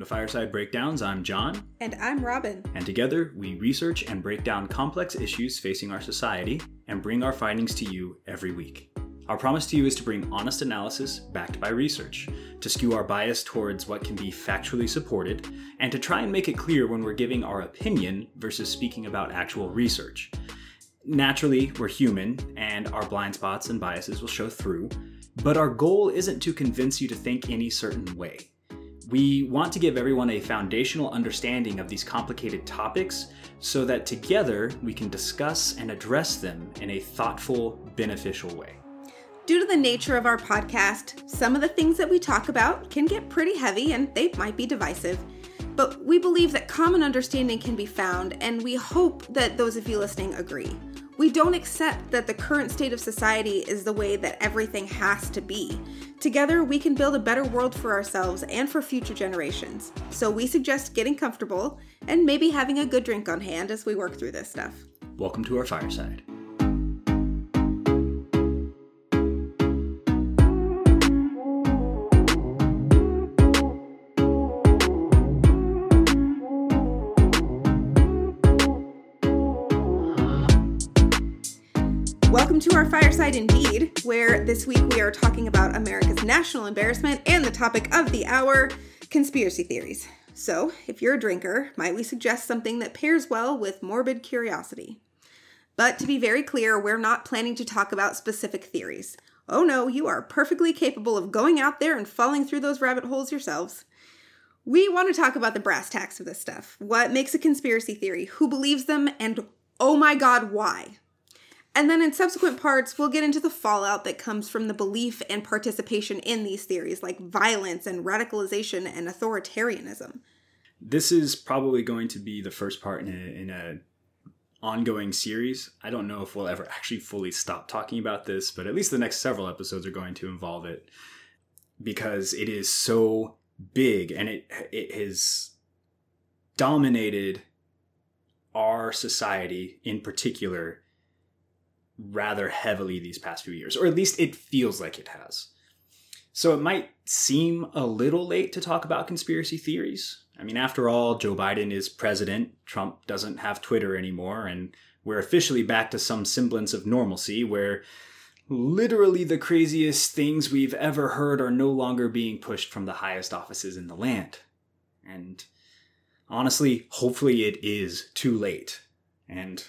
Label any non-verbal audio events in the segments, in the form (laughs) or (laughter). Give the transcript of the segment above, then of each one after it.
Welcome to Fireside Breakdowns. I'm John. And I'm Robin. And together, we research and break down complex issues facing our society and bring our findings to you every week. Our promise to you is to bring honest analysis backed by research, to skew our bias towards what can be factually supported, and to try and make it clear when we're giving our opinion versus speaking about actual research. Naturally, we're human, and our blind spots and biases will show through, but our goal isn't to convince you to think any certain way. We want to give everyone a foundational understanding of these complicated topics so that together we can discuss and address them in a thoughtful, beneficial way. Due to the nature of our podcast, some of the things that we talk about can get pretty heavy and they might be divisive. But we believe that common understanding can be found, and we hope that those of you listening agree. We don't accept that the current state of society is the way that everything has to be. Together, we can build a better world for ourselves and for future generations. So we suggest getting comfortable and maybe having a good drink on hand as we work through this stuff. Welcome to our fireside. Welcome to our Fireside Indeed, where this week we are talking about America's national embarrassment and the topic of the hour conspiracy theories. So, if you're a drinker, might we suggest something that pairs well with morbid curiosity? But to be very clear, we're not planning to talk about specific theories. Oh no, you are perfectly capable of going out there and falling through those rabbit holes yourselves. We want to talk about the brass tacks of this stuff. What makes a conspiracy theory? Who believes them? And oh my god, why? And then in subsequent parts, we'll get into the fallout that comes from the belief and participation in these theories, like violence and radicalization and authoritarianism. This is probably going to be the first part in a, in a ongoing series. I don't know if we'll ever actually fully stop talking about this, but at least the next several episodes are going to involve it because it is so big and it it has dominated our society in particular rather heavily these past few years, or at least it feels like it has. So it might seem a little late to talk about conspiracy theories. I mean, after all, Joe Biden is president, Trump doesn't have Twitter anymore, and we're officially back to some semblance of normalcy where literally the craziest things we've ever heard are no longer being pushed from the highest offices in the land. And honestly, hopefully it is too late. And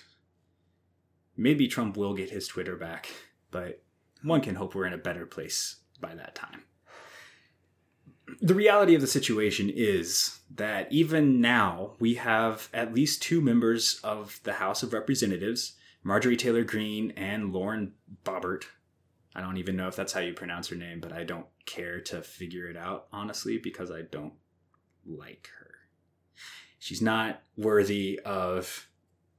maybe Trump will get his Twitter back, but one can hope we're in a better place by that time. The reality of the situation is that even now we have at least two members of the House of Representatives, Marjorie Taylor Greene and Lauren Boebert. I don't even know if that's how you pronounce her name, but I don't care to figure it out, honestly, because I don't like her. She's not worthy of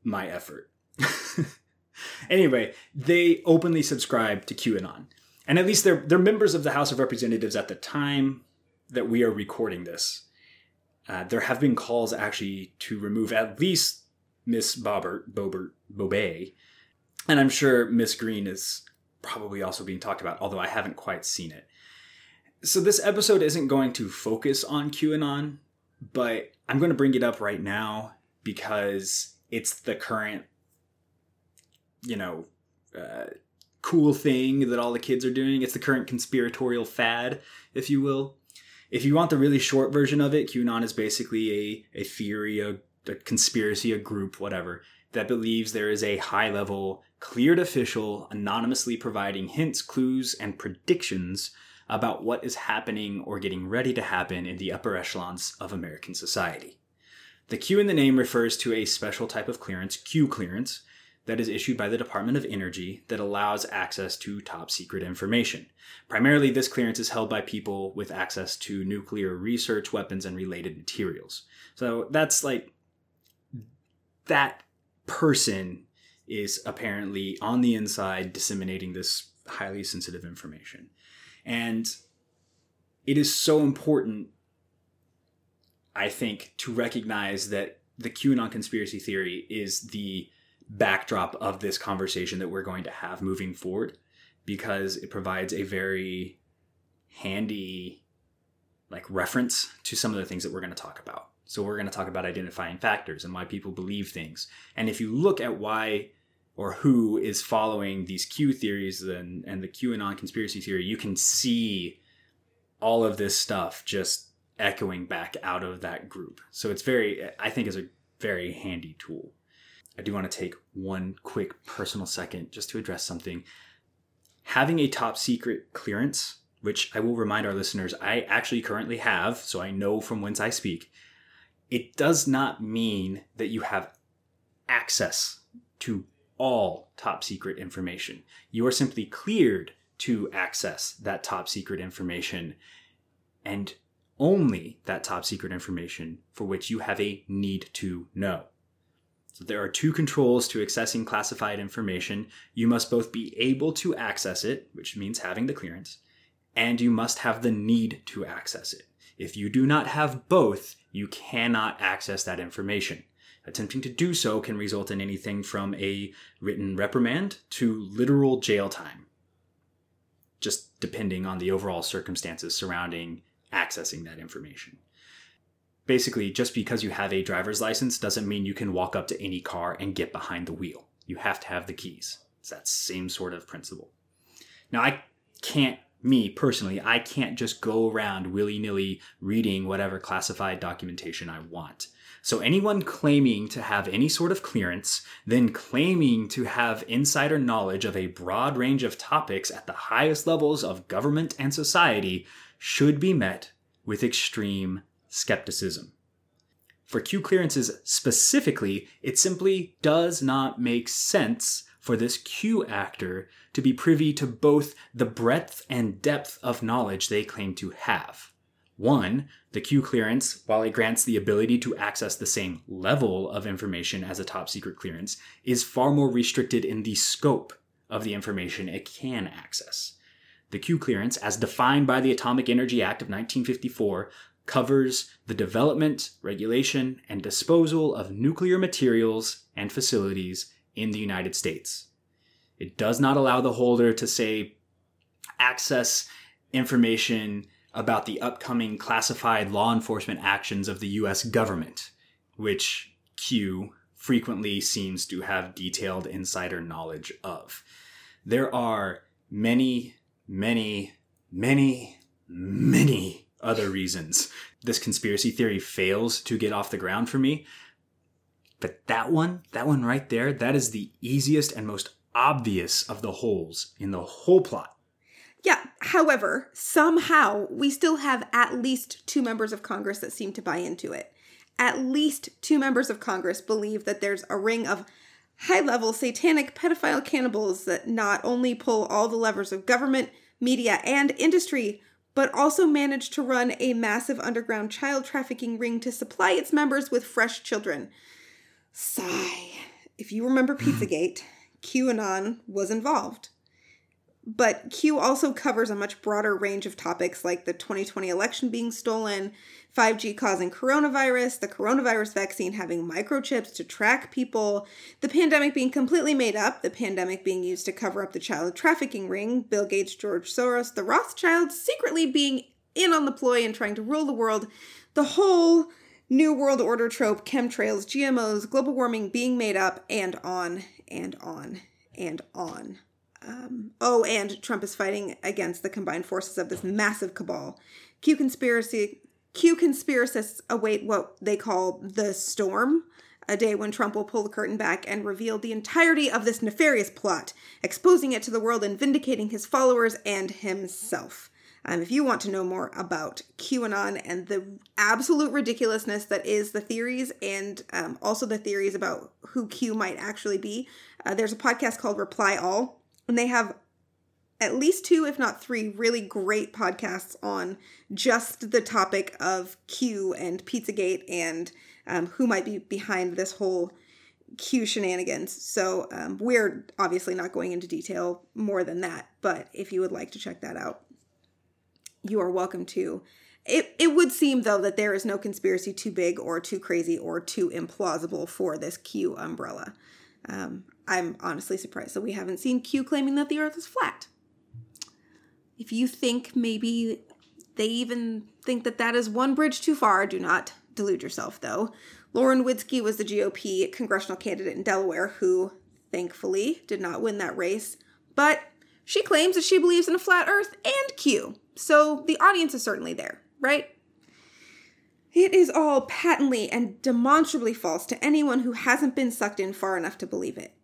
my effort. (laughs) anyway, they openly subscribe to QAnon. And at least they're, they're members of the House of Representatives at the time that we are recording this. Uh, there have been calls actually to remove at least Miss Boebert, Boebert, Bobet, and I'm sure Miss Greene is probably also being talked about, although I haven't quite seen it. So this episode isn't going to focus on QAnon, but I'm going to bring it up right now because it's the current you know, uh, cool thing that all the kids are doing. It's the current conspiratorial fad, if you will. If you want the really short version of it, QAnon is basically a, a theory, a, a conspiracy, a group, whatever, that believes there is a high level, cleared official, anonymously providing hints, clues, and predictions about what is happening or getting ready to happen in the upper echelons of American society. The Q in the name refers to a special type of clearance, Q clearance, that is issued by the Department of Energy that allows access to top secret information. Primarily, this clearance is held by people with access to nuclear research, weapons, and related materials. So that's like that person is apparently on the inside disseminating this highly sensitive information. And it is so important, I think, to recognize that the QAnon conspiracy theory is the backdrop of this conversation that we're going to have moving forward because it provides a very handy like reference to some of the things that we're going to talk about. So we're going to talk about identifying factors and why people believe things. And if you look at why or who is following these Q theories and, and the QAnon conspiracy theory, you can see all of this stuff just echoing back out of that group. So it's very, I think, is a very handy tool. I do want to take one quick personal second just to address something. Having a top secret clearance, which I will remind our listeners, I actually currently have, so I know from whence I speak, it does not mean that you have access to all top secret information. You are simply cleared to access that top secret information and only that top secret information for which you have a need to know. So there are two controls to accessing classified information. You must both be able to access it, which means having the clearance, and you must have the need to access it. If you do not have both, you cannot access that information. Attempting to do so can result in anything from a written reprimand to literal jail time, just depending on the overall circumstances surrounding accessing that information. Basically, just because you have a driver's license doesn't mean you can walk up to any car and get behind the wheel. You have to have the keys. It's that same sort of principle. Now, I can't, me personally, I can't just go around willy nilly reading whatever classified documentation I want. So anyone claiming to have any sort of clearance, then claiming to have insider knowledge of a broad range of topics at the highest levels of government and society should be met with extreme skepticism. For Q clearances specifically, it simply does not make sense for this Q actor to be privy to both the breadth and depth of knowledge they claim to have. One, the Q clearance, while it grants the ability to access the same level of information as a top secret clearance, is far more restricted in the scope of the information it can access. The Q clearance, as defined by the Atomic Energy Act of 1954, covers the development, regulation, and disposal of nuclear materials and facilities in the United States. It does not allow the holder to say access information about the upcoming classified law enforcement actions of the US government, which Q frequently seems to have detailed insider knowledge of. There are many, many, many, many other reasons this conspiracy theory fails to get off the ground for me. But that one, that one right there, that is the easiest and most obvious of the holes in the whole plot. Yeah, however, somehow we still have at least two members of Congress that seem to buy into it. At least two members of Congress believe that there's a ring of high level satanic pedophile cannibals that not only pull all the levers of government, media, and industry, but also managed to run a massive underground child trafficking ring to supply its members with fresh children. Sigh. If you remember hmm. Pizzagate, QAnon was involved. But Q also covers a much broader range of topics like the 2020 election being stolen, 5G causing coronavirus, the coronavirus vaccine having microchips to track people, the pandemic being completely made up, the pandemic being used to cover up the child trafficking ring, Bill Gates, George Soros, the Rothschilds secretly being in on the ploy and trying to rule the world, the whole New World Order trope, chemtrails, GMOs, global warming being made up, and on and on and on. Um, oh, and Trump is fighting against the combined forces of this massive cabal. Q conspiracy Q conspiracists await what they call the storm, a day when Trump will pull the curtain back and reveal the entirety of this nefarious plot, exposing it to the world and vindicating his followers and himself. Um, if you want to know more about QAnon and the absolute ridiculousness that is the theories and um, also the theories about who Q might actually be, uh, there's a podcast called Reply All and they have at least two, if not three, really great podcasts on just the topic of Q and Pizzagate and um, who might be behind this whole Q shenanigans. So um, we're obviously not going into detail more than that, but if you would like to check that out, you are welcome to. It, it would seem, though, that there is no conspiracy too big or too crazy or too implausible for this Q umbrella. Um, I'm honestly surprised that we haven't seen Q claiming that the earth is flat. If you think maybe They even think that that is one bridge too far. Do not delude yourself, though. Lauren Witzke was the GOP congressional candidate in Delaware who, thankfully, did not win that race. But she claims that she believes in a flat earth and Q. So the audience is certainly there, right? It is all patently and demonstrably false to anyone who hasn't been sucked in far enough to believe it.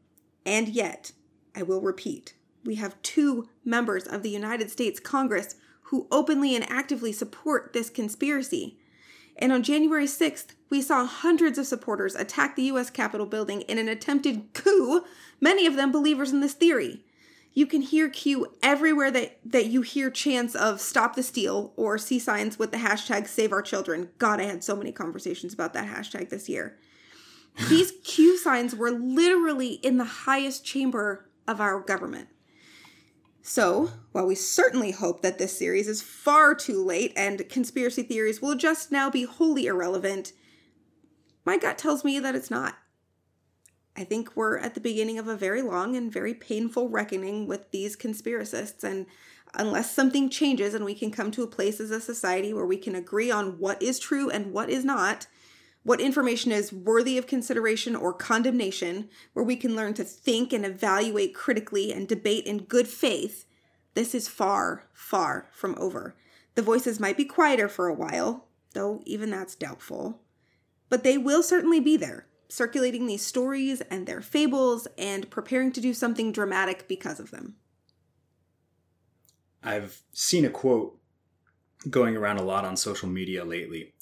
And yet, I will repeat, we have two members of the United States Congress who openly and actively support this conspiracy. And on January 6th, we saw hundreds of supporters attack the US Capitol building in an attempted coup, many of them believers in this theory. You can hear Q everywhere that, that you hear chants of stop the steal or see signs with the hashtag save our children. God, I had so many conversations about that hashtag this year. These Q signs were literally in the highest chamber of our government. So, while we certainly hope that this series is far too late and conspiracy theories will just now be wholly irrelevant, my gut tells me that it's not. I think we're at the beginning of a very long and very painful reckoning with these conspiracists. And unless something changes and we can come to a place as a society where we can agree on what is true and what is not, what information is worthy of consideration or condemnation, where we can learn to think and evaluate critically and debate in good faith, this is far, far from over. The voices might be quieter for a while, though even that's doubtful. But they will certainly be there circulating these stories and their fables and preparing to do something dramatic because of them. I've seen a quote going around a lot on social media lately.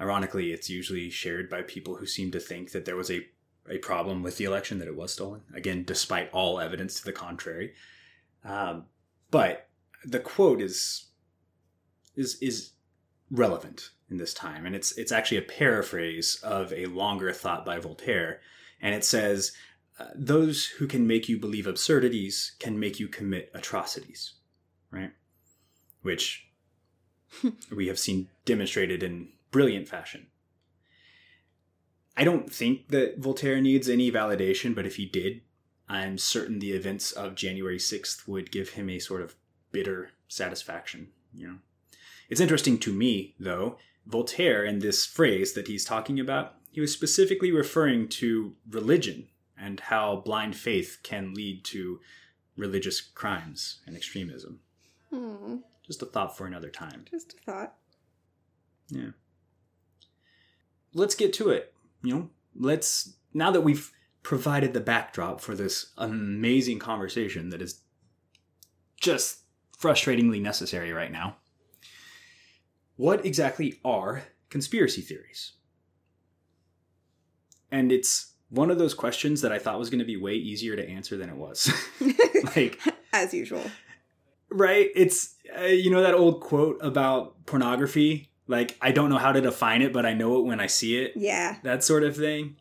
Ironically, it's usually shared by people who seem to think that there was a, a problem with the election, that it was stolen. Again, despite all evidence to the contrary. Um, but the quote is is is relevant in this time. And it's it's actually a paraphrase of a longer thought by Voltaire, and it says, uh, "Those who can make you believe absurdities can make you commit atrocities," right? Which (laughs) we have seen demonstrated in brilliant fashion. I don't think that Voltaire needs any validation, but if he did, I'm certain the events of January 6th would give him a sort of bitter satisfaction, you know. It's interesting to me, though, Voltaire, in this phrase that he's talking about, he was specifically referring to religion and how blind faith can lead to religious crimes and extremism. Hmm. Just a thought for another time. Just a thought. Yeah. Let's get to it. You know, let's, now that we've provided the backdrop for this amazing conversation that is just frustratingly necessary right now, what exactly are conspiracy theories? And it's one of those questions that I thought was going to be way easier to answer than it was. (laughs) (laughs) like as usual. Right? It's uh, you know that old quote about pornography, like I don't know how to define it, but I know it when I see it. Yeah. That sort of thing.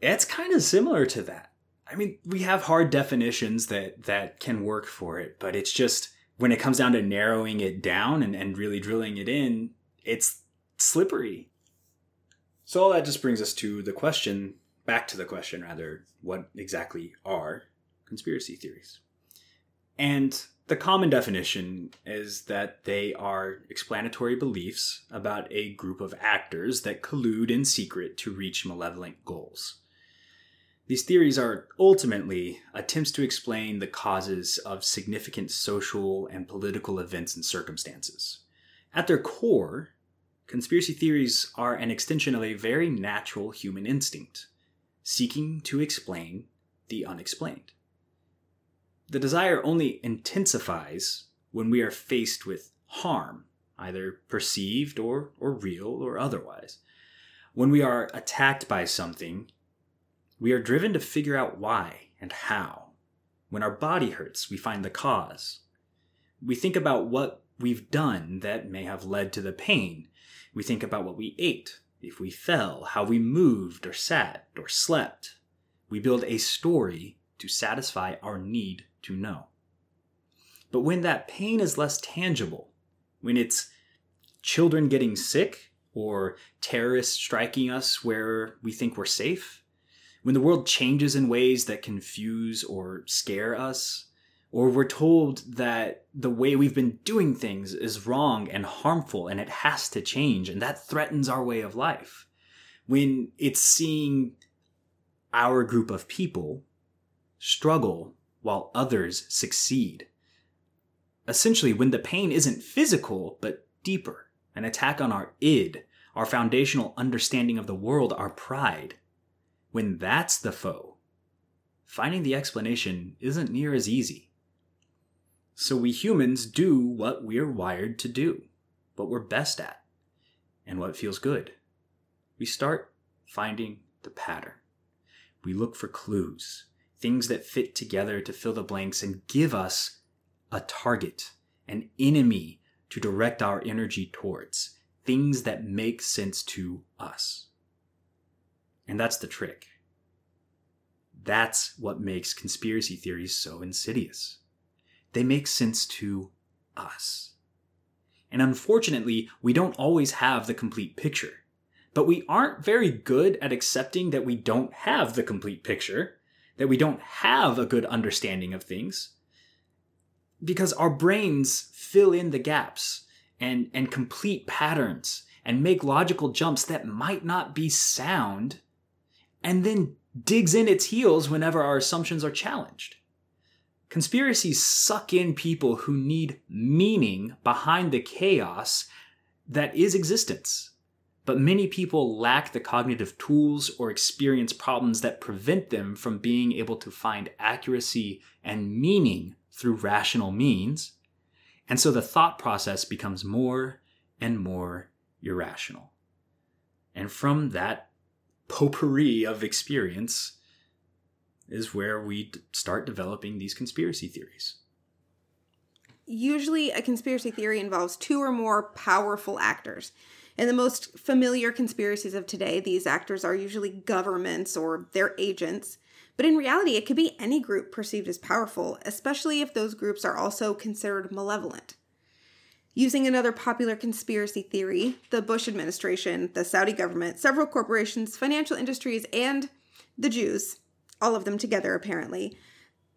It's kind of similar to that. I mean, we have hard definitions that that can work for it, but it's just when it comes down to narrowing it down and, and really drilling it in, it's slippery. So all that just brings us to the question, back to the question rather, what exactly are conspiracy theories? And the common definition is that they are explanatory beliefs about a group of actors that collude in secret to reach malevolent goals. These theories are ultimately attempts to explain the causes of significant social and political events and circumstances. At their core, conspiracy theories are an extension of a very natural human instinct, seeking to explain the unexplained. The desire only intensifies when we are faced with harm, either perceived or, or real or otherwise. When we are attacked by something we are driven to figure out why and how. When our body hurts, we find the cause. We think about what we've done that may have led to the pain. We think about what we ate, if we fell, how we moved or sat or slept. We build a story to satisfy our need to know. But when that pain is less tangible, when it's children getting sick or terrorists striking us where we think we're safe, when the world changes in ways that confuse or scare us, or we're told that the way we've been doing things is wrong and harmful and it has to change and that threatens our way of life. When it's seeing our group of people struggle while others succeed. Essentially, when the pain isn't physical but deeper, an attack on our id, our foundational understanding of the world, our pride. When that's the foe, finding the explanation isn't near as easy. So we humans do what we're wired to do, what we're best at, and what feels good. We start finding the pattern. We look for clues, things that fit together to fill the blanks and give us a target, an enemy to direct our energy towards, things that make sense to us. And that's the trick. That's what makes conspiracy theories so insidious. They make sense to us. And unfortunately, we don't always have the complete picture. But we aren't very good at accepting that we don't have the complete picture, that we don't have a good understanding of things, because our brains fill in the gaps and, and complete patterns and make logical jumps that might not be sound, and then digs in its heels whenever our assumptions are challenged. Conspiracies suck in people who need meaning behind the chaos that is existence. But many people lack the cognitive tools or experience problems that prevent them from being able to find accuracy and meaning through rational means. And so the thought process becomes more and more irrational. And from that potpourri of experience is where we start developing these conspiracy theories. Usually, a conspiracy theory involves two or more powerful actors. In the most familiar conspiracies of today, these actors are usually governments or their agents. But in reality, it could be any group perceived as powerful, especially if those groups are also considered malevolent. Using another popular conspiracy theory, the Bush administration, the Saudi government, several corporations, financial industries, and the Jews, all of them together apparently,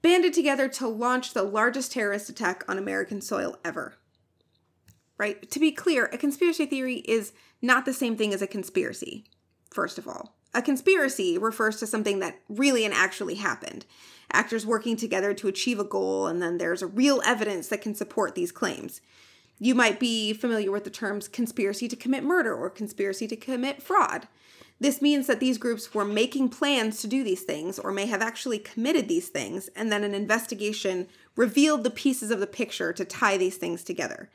banded together to launch the largest terrorist attack on American soil ever right? To be clear, a conspiracy theory is not the same thing as a conspiracy, first of all. A conspiracy refers to something that really and actually happened. Actors working together to achieve a goal, and then there's a real evidence that can support these claims. You might be familiar with the terms conspiracy to commit murder or conspiracy to commit fraud. This means that these groups were making plans to do these things or may have actually committed these things, and then an investigation revealed the pieces of the picture to tie these things together.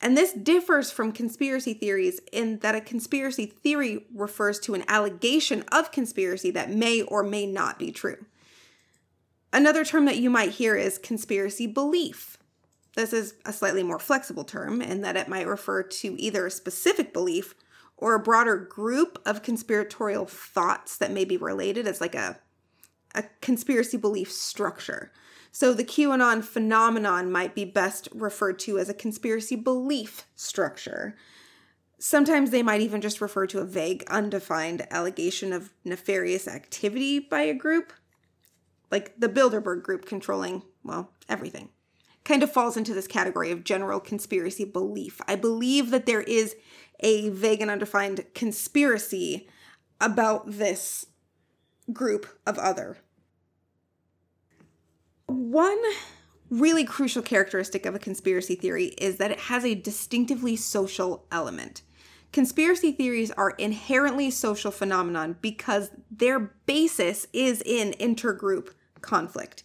And this differs from conspiracy theories in that a conspiracy theory refers to an allegation of conspiracy that may or may not be true. Another term that you might hear is conspiracy belief. This is a slightly more flexible term in that it might refer to either a specific belief or a broader group of conspiratorial thoughts that may be related as like a, a conspiracy belief structure. So the QAnon phenomenon might be best referred to as a conspiracy belief structure. Sometimes they might even just refer to a vague, undefined allegation of nefarious activity by a group, like the Bilderberg group controlling, well, everything. Kind of falls into this category of general conspiracy belief. I believe that there is a vague and undefined conspiracy about this group of other one really crucial characteristic of a conspiracy theory is that it has a distinctively social element. Conspiracy theories are inherently social phenomenon because their basis is in intergroup conflict.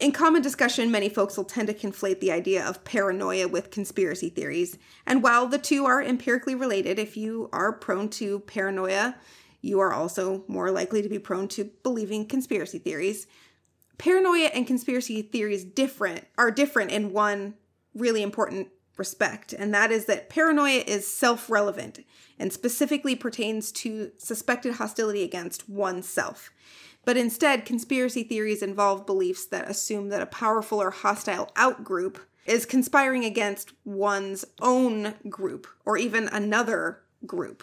In common discussion, many folks will tend to conflate the idea of paranoia with conspiracy theories. And while the two are empirically related, if you are prone to paranoia, you are also more likely to be prone to believing conspiracy theories paranoia and conspiracy theories different are different in one really important respect and that is that paranoia is self-relevant and specifically pertains to suspected hostility against oneself. But instead conspiracy theories involve beliefs that assume that a powerful or hostile outgroup is conspiring against one's own group or even another group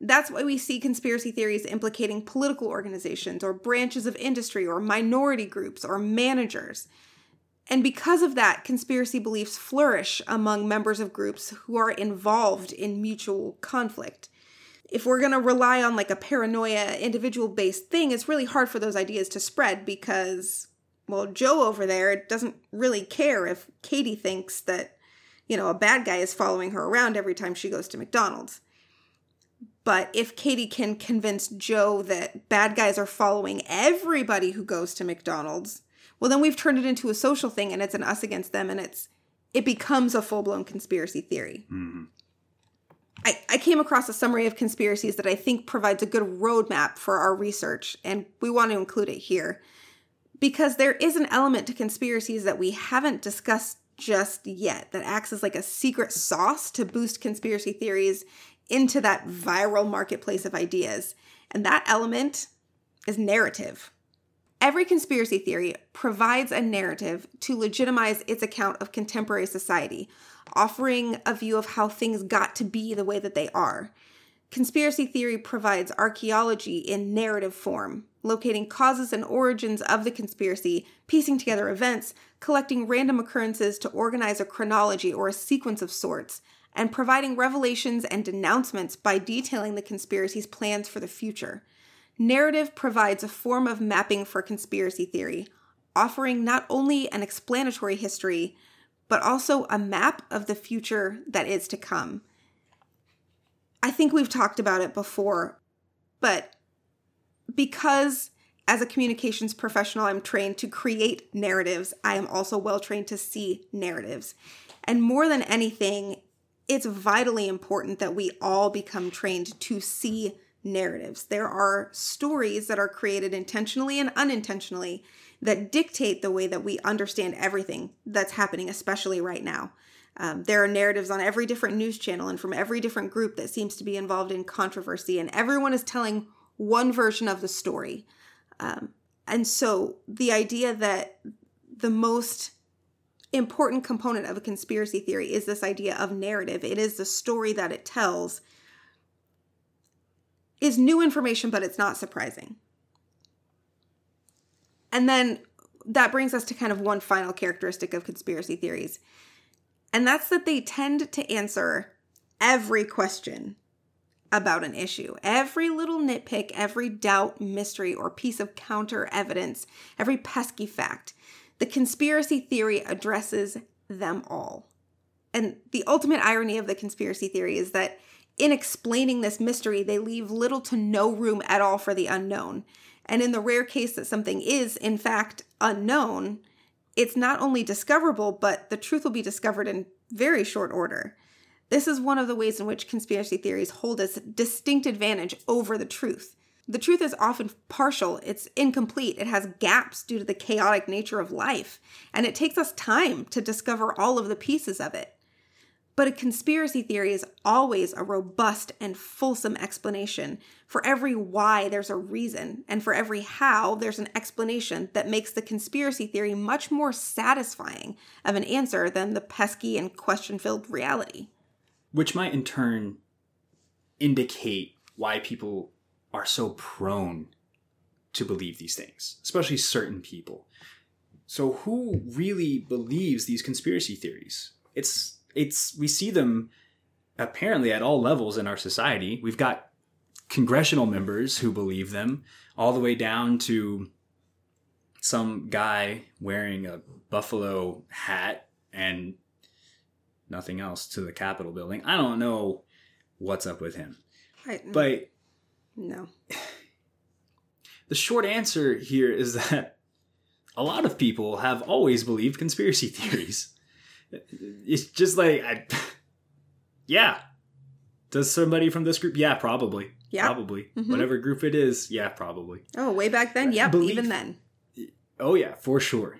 that's why we see conspiracy theories implicating political organizations or branches of industry or minority groups or managers. And because of that, conspiracy beliefs flourish among members of groups who are involved in mutual conflict. If we're going to rely on like a paranoia individual based thing, it's really hard for those ideas to spread because, well, Joe over there doesn't really care if Katie thinks that, you know, a bad guy is following her around every time she goes to McDonald's. But if Katie can convince Joe that bad guys are following everybody who goes to McDonald's, well then we've turned it into a social thing and it's an us against them and it's it becomes a full-blown conspiracy theory. Mm-hmm. I, I came across a summary of conspiracies that I think provides a good roadmap for our research, and we want to include it here. Because there is an element to conspiracies that we haven't discussed just yet that acts as like a secret sauce to boost conspiracy theories into that viral marketplace of ideas. And that element is narrative. Every conspiracy theory provides a narrative to legitimize its account of contemporary society, offering a view of how things got to be the way that they are. Conspiracy theory provides archaeology in narrative form, locating causes and origins of the conspiracy, piecing together events, collecting random occurrences to organize a chronology or a sequence of sorts, and providing revelations and denouncements by detailing the conspiracy's plans for the future. Narrative provides a form of mapping for conspiracy theory, offering not only an explanatory history, but also a map of the future that is to come. I think we've talked about it before, but because as a communications professional, I'm trained to create narratives, I am also well trained to see narratives. And more than anything, it's vitally important that we all become trained to see narratives. There are stories that are created intentionally and unintentionally that dictate the way that we understand everything that's happening, especially right now. Um, there are narratives on every different news channel and from every different group that seems to be involved in controversy, and everyone is telling one version of the story. Um, and so the idea that the most important component of a conspiracy theory is this idea of narrative. It is the story that it tells. Is new information, but it's not surprising. And then that brings us to kind of one final characteristic of conspiracy theories, and that's that they tend to answer every question about an issue. Every little nitpick, every doubt, mystery, or piece of counter evidence, every pesky fact. The conspiracy theory addresses them all. And the ultimate irony of the conspiracy theory is that in explaining this mystery, they leave little to no room at all for the unknown. And in the rare case that something is, in fact, unknown, it's not only discoverable, but the truth will be discovered in very short order. This is one of the ways in which conspiracy theories hold a distinct advantage over the truth. The truth is often partial, it's incomplete, it has gaps due to the chaotic nature of life, and it takes us time to discover all of the pieces of it. But a conspiracy theory is always a robust and fulsome explanation. For every why, there's a reason, and for every how, there's an explanation that makes the conspiracy theory much more satisfying of an answer than the pesky and question filled reality. Which might in turn indicate why people are so prone to believe these things, especially certain people. So who really believes these conspiracy theories? It's it's we see them apparently at all levels in our society. We've got congressional members who believe them all the way down to some guy wearing a buffalo hat and nothing else to the Capitol building. I don't know what's up with him. I, But no. the short answer here is that a lot of people have always believed conspiracy (laughs) theories. It's just like, I, (laughs) yeah. Does somebody from this group? Yeah, probably. Yeah. Probably. Mhm. Whatever group it is, yeah, probably. Oh, way back then? Yep, Belief- even then. Oh, yeah, for sure.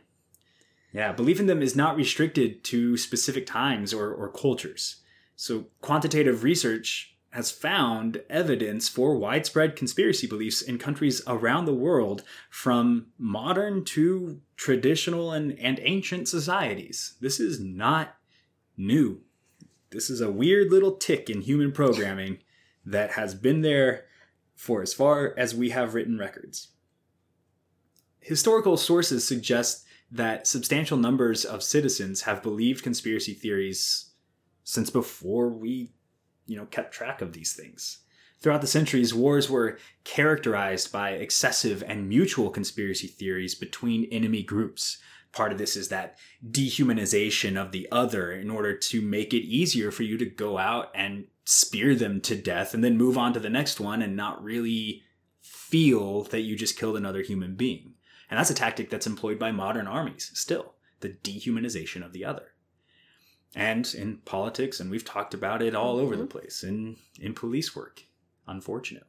Yeah, belief in them is not restricted to specific times or, or cultures. So, quantitative research has found evidence for widespread conspiracy beliefs in countries around the world from modern to traditional and, and ancient societies. This is not new. This is a weird little tick in human programming that has been there for as far as we have written records. Historical sources suggest that substantial numbers of citizens have believed conspiracy theories since before we, you know, kept track of these things. Throughout the centuries, wars were characterized by excessive and mutual conspiracy theories between enemy groups. Part of this is that dehumanization of the other in order to make it easier for you to go out and spear them to death and then move on to the next one and not really feel that you just killed another human being. And that's a tactic that's employed by modern armies still the dehumanization of the other. And in politics, and we've talked about it all over the place in, in police work, unfortunately.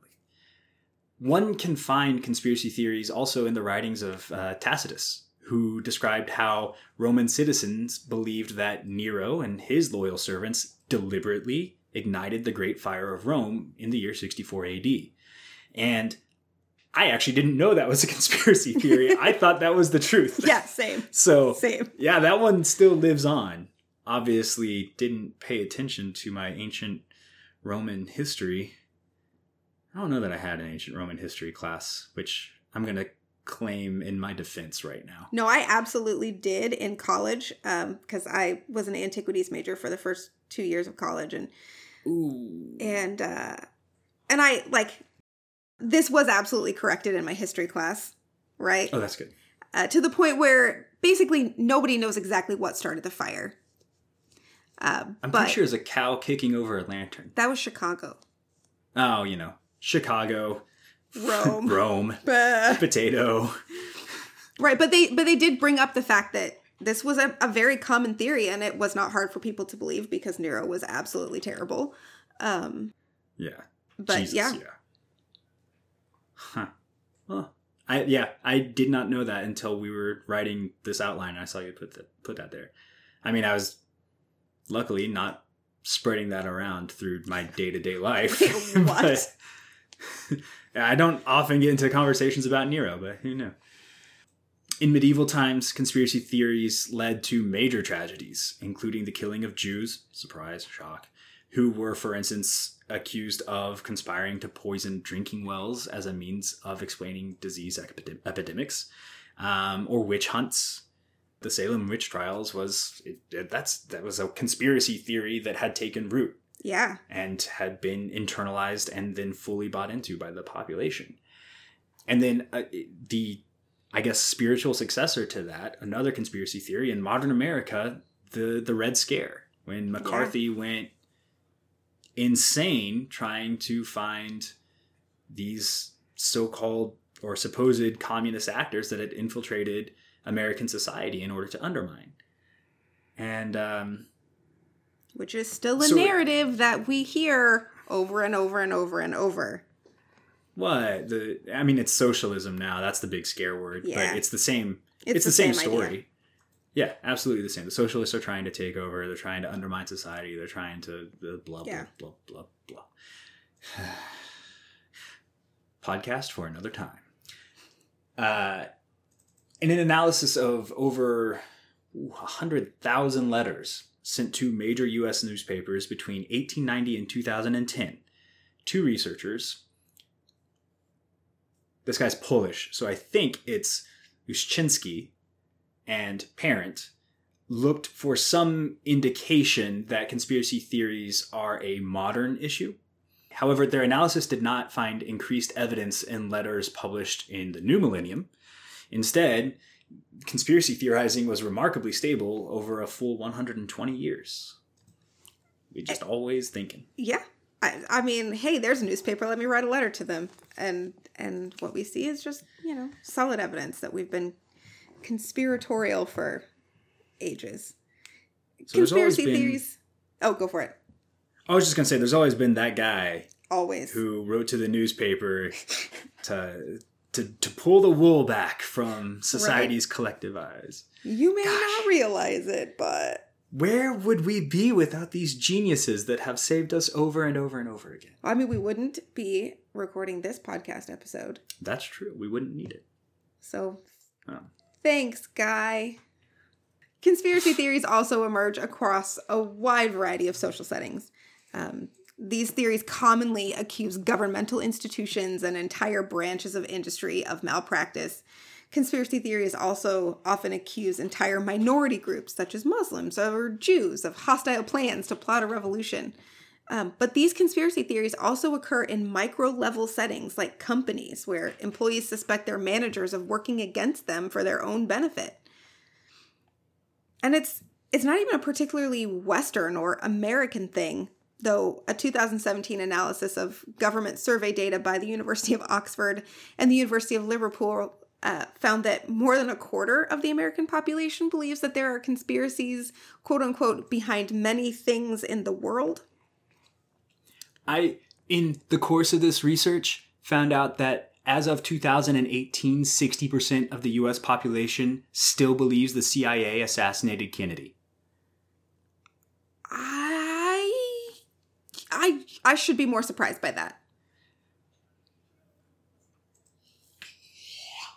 One can find conspiracy theories also in the writings of uh, Tacitus, who described how Roman citizens believed that Nero and his loyal servants deliberately ignited the Great Fire of Rome in the year 64 AD. And I actually didn't know that was a (laughs) conspiracy theory. I thought that was the truth. (laughs) Yeah, same. So, Same. yeah, that one still lives on. Obviously, didn't pay attention to my ancient Roman history. I don't know that I had an ancient Roman history class, which I'm going to claim in my defense right now. No, I absolutely did in college because I was an antiquities major for the first two years of college, and Ooh. and uh, and I like this was absolutely corrected in my history class, right? Oh, that's good. Uh, to the point where basically nobody knows exactly what started the fire. Uh, I'm pretty sure it's a cow kicking over a lantern. that was Chicago, Oh, you know, Chicago, Rome, (laughs) Rome, (laughs) Bah. potato. right? But they but they did bring up the fact that this was a, a very common theory, and it was not hard for people to believe because Nero was absolutely terrible. Um, Yeah. but Jesus, yeah, Huh. Well, I yeah, I did not know that until we were writing this outline. I saw you put that put that there. I mean, I was luckily not spreading that around through my day to day life. (laughs) Wait, what? But- (laughs) I don't often get into conversations about Nero, but who knew? In medieval times, conspiracy theories led to major tragedies, including the killing of Jews, surprise, shock, who were, for instance, accused of conspiring to poison drinking wells as a means of explaining disease epidem- epidemics, um, or witch hunts. The Salem witch trials was it, that's that was a conspiracy theory that had taken root. Yeah, and had been internalized and then fully bought into by the population. And then uh, the, I guess, spiritual successor to that, another conspiracy theory in modern America, the the Red Scare, when McCarthy went insane trying to find these so-called or supposed communist actors that had infiltrated American society in order to undermine. And um, which is still a So- narrative that we hear over and over and over and over. What the? I mean, it's socialism now. That's the big scare word. Yeah. But it's the same. It's It's, the the, same, same story. idea. Yeah, absolutely the same. The socialists are trying to take over. They're trying to undermine society. They're trying to uh, blah blah Yeah. blah blah blah. (sighs) Podcast for another time. Uh, in an analysis of over ooh, 100,000 letters sent to major U.S. newspapers between 1890 and 2010, two researchers, this guy's Polish, so I think it's Uscinski and Parent, looked for some indication that conspiracy theories are a modern issue. However, their analysis did not find increased evidence in letters published in the new millennium. Instead, conspiracy theorizing was remarkably stable over a full 120 years. We just always thinking. Yeah. I, I mean, hey, there's a newspaper. Let me write a letter to them, and and what we see is just you know solid evidence that we've been conspiratorial for ages. So Conspiracy been- theories. Oh, go for it. I was just gonna say, there's always been that guy Always. who wrote to the newspaper to to to pull the wool back from society's collective eyes. You may Gosh. not realize it, but Where would we be without these geniuses that have saved us over and over and over again? I mean, we wouldn't be recording this podcast episode. That's true. We wouldn't need it. So Oh. thanks, guy. Conspiracy theories also emerge across a wide variety of social settings. Um, these theories commonly accuse governmental institutions and entire branches of industry of malpractice, conspiracy theories also often accuse entire minority groups, such as Muslims or Jews, of hostile plans to plot a revolution. Um, but these conspiracy theories also occur in micro level settings like companies where employees suspect their managers of working against them for their own benefit. And it's it's not even a particularly Western or American thing, though a 2017 analysis of government survey data by the University of Oxford and the University of Liverpool uh, found that more than a quarter of the American population believes that there are conspiracies, quote unquote, behind many things in the world. I, in the course of this research, found out that as of 2018, 60% of the US population still believes the CIA assassinated Kennedy. I I should be more surprised by that.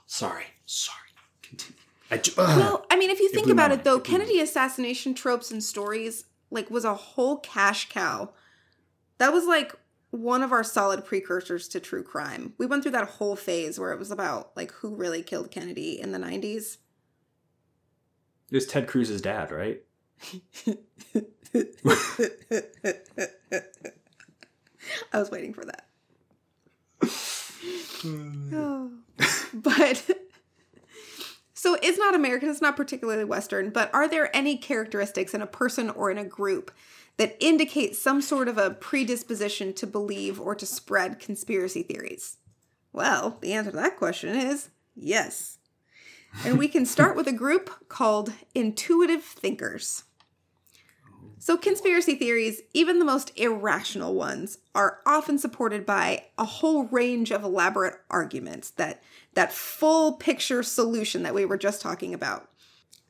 Sorry. Sorry. Continue. I ju- Well, I mean, if you think blew my about it though, It Kennedy assassination tropes and stories like was a whole cash cow. That was like one of our solid precursors to true crime. We went through that whole phase where it was about like who really killed Kennedy in the 90s. it was Ted Cruz's dad, right? (laughs) I was waiting for that. (laughs) Oh. but so it's not American, it's not particularly Western, but are there any characteristics in a person or in a group that indicate some sort of a predisposition to believe or to spread conspiracy theories? Well, the answer to that question is yes. And we can start with a group called intuitive thinkers. So, conspiracy theories, even the most irrational ones, are often supported by a whole range of elaborate arguments that that full picture solution that we were just talking about.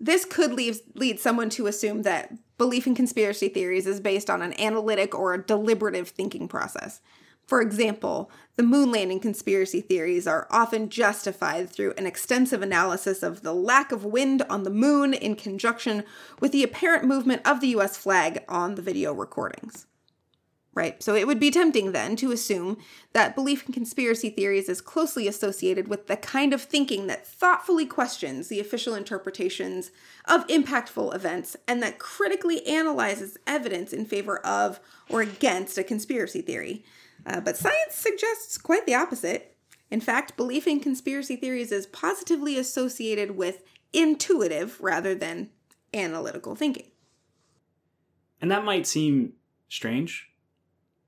This could leave, lead someone to assume that belief in conspiracy theories is based on an analytic or a deliberative thinking process. For example, the moon landing conspiracy theories are often justified through an extensive analysis of the lack of wind on the moon in conjunction with the apparent movement of the US flag on the video recordings. Right? So it would be tempting then to assume that belief in conspiracy theories is closely associated with the kind of thinking that thoughtfully questions the official interpretations of impactful events and that critically analyzes evidence in favor of or against a conspiracy theory. Uh, but science suggests quite the opposite. In fact, belief in conspiracy theories is positively associated with intuitive rather than analytical thinking. And that might seem strange.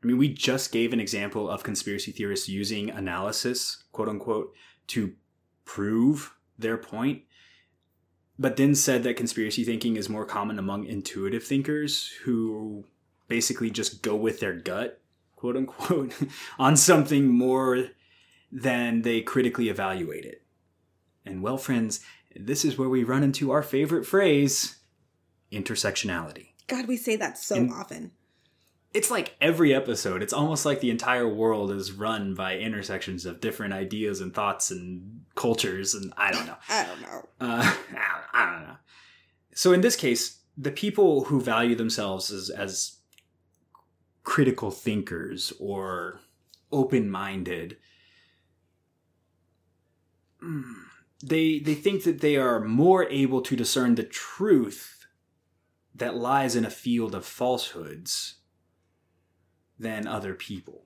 I mean, we just gave an example of conspiracy theorists using analysis, quote unquote, to prove their point, but then said that conspiracy thinking is more common among intuitive thinkers who basically just go with their gut, quote unquote, (laughs) on something more than they critically evaluate it. And well, friends, this is where we run into our favorite phrase intersectionality. God, we say that so In- often. it's like every episode it's almost like the entire world is run by intersections of different ideas and thoughts and cultures and i don't know (laughs) I don't know. uh, (laughs) i don't know so in this case the people who value themselves as, as critical thinkers or open-minded mm, they they think that they are more able to discern the truth that lies in a field of falsehoods than other people.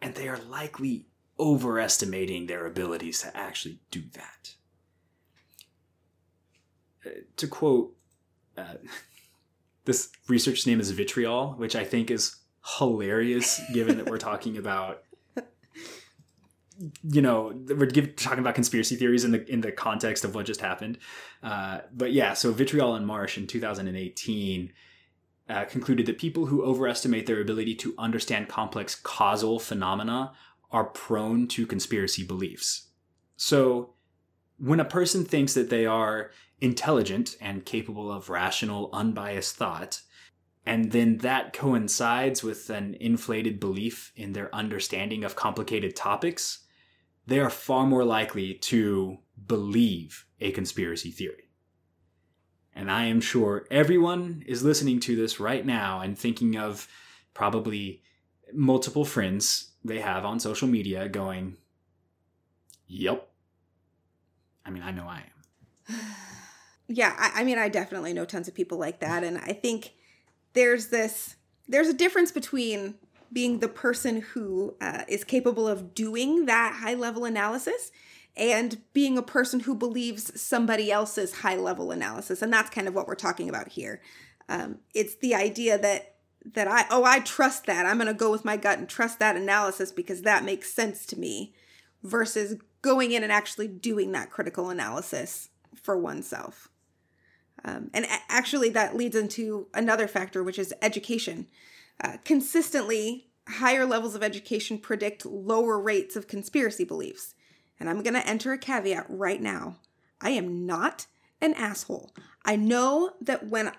And they are likely overestimating their abilities to actually do that. Uh, to quote, uh, (laughs) this research name is vitriol, which I think is hilarious given that we're talking about you know we're give, talking about conspiracy theories in the in the context of what just happened uh, but yeah so vitriol and marsh in 2018 uh, concluded that people who overestimate their ability to understand complex causal phenomena are prone to conspiracy beliefs. So, when a person thinks that they are intelligent and capable of rational, unbiased thought, and then that coincides with an inflated belief in their understanding of complicated topics, they are far more likely to believe a conspiracy theory. And I am sure everyone is listening to this right now and thinking of probably multiple friends they have on social media going, Yep, I mean, I know I am. (sighs) yeah, I, I mean, I definitely know tons of people like that, and I think there's this there's a difference between being the person who uh, is capable of doing that high level analysis and being a person who believes somebody else's high level analysis and that's kind of what we're talking about here. Um, it's the idea that that i oh i trust that. I'm going to go with my gut and trust that analysis because that makes sense to me versus going in and actually doing that critical analysis for oneself um, and a- actually that leads into another factor which is education uh, consistently higher levels of education predict lower rates of conspiracy beliefs and I'm going to enter a caveat right now. I am not an asshole. I know that when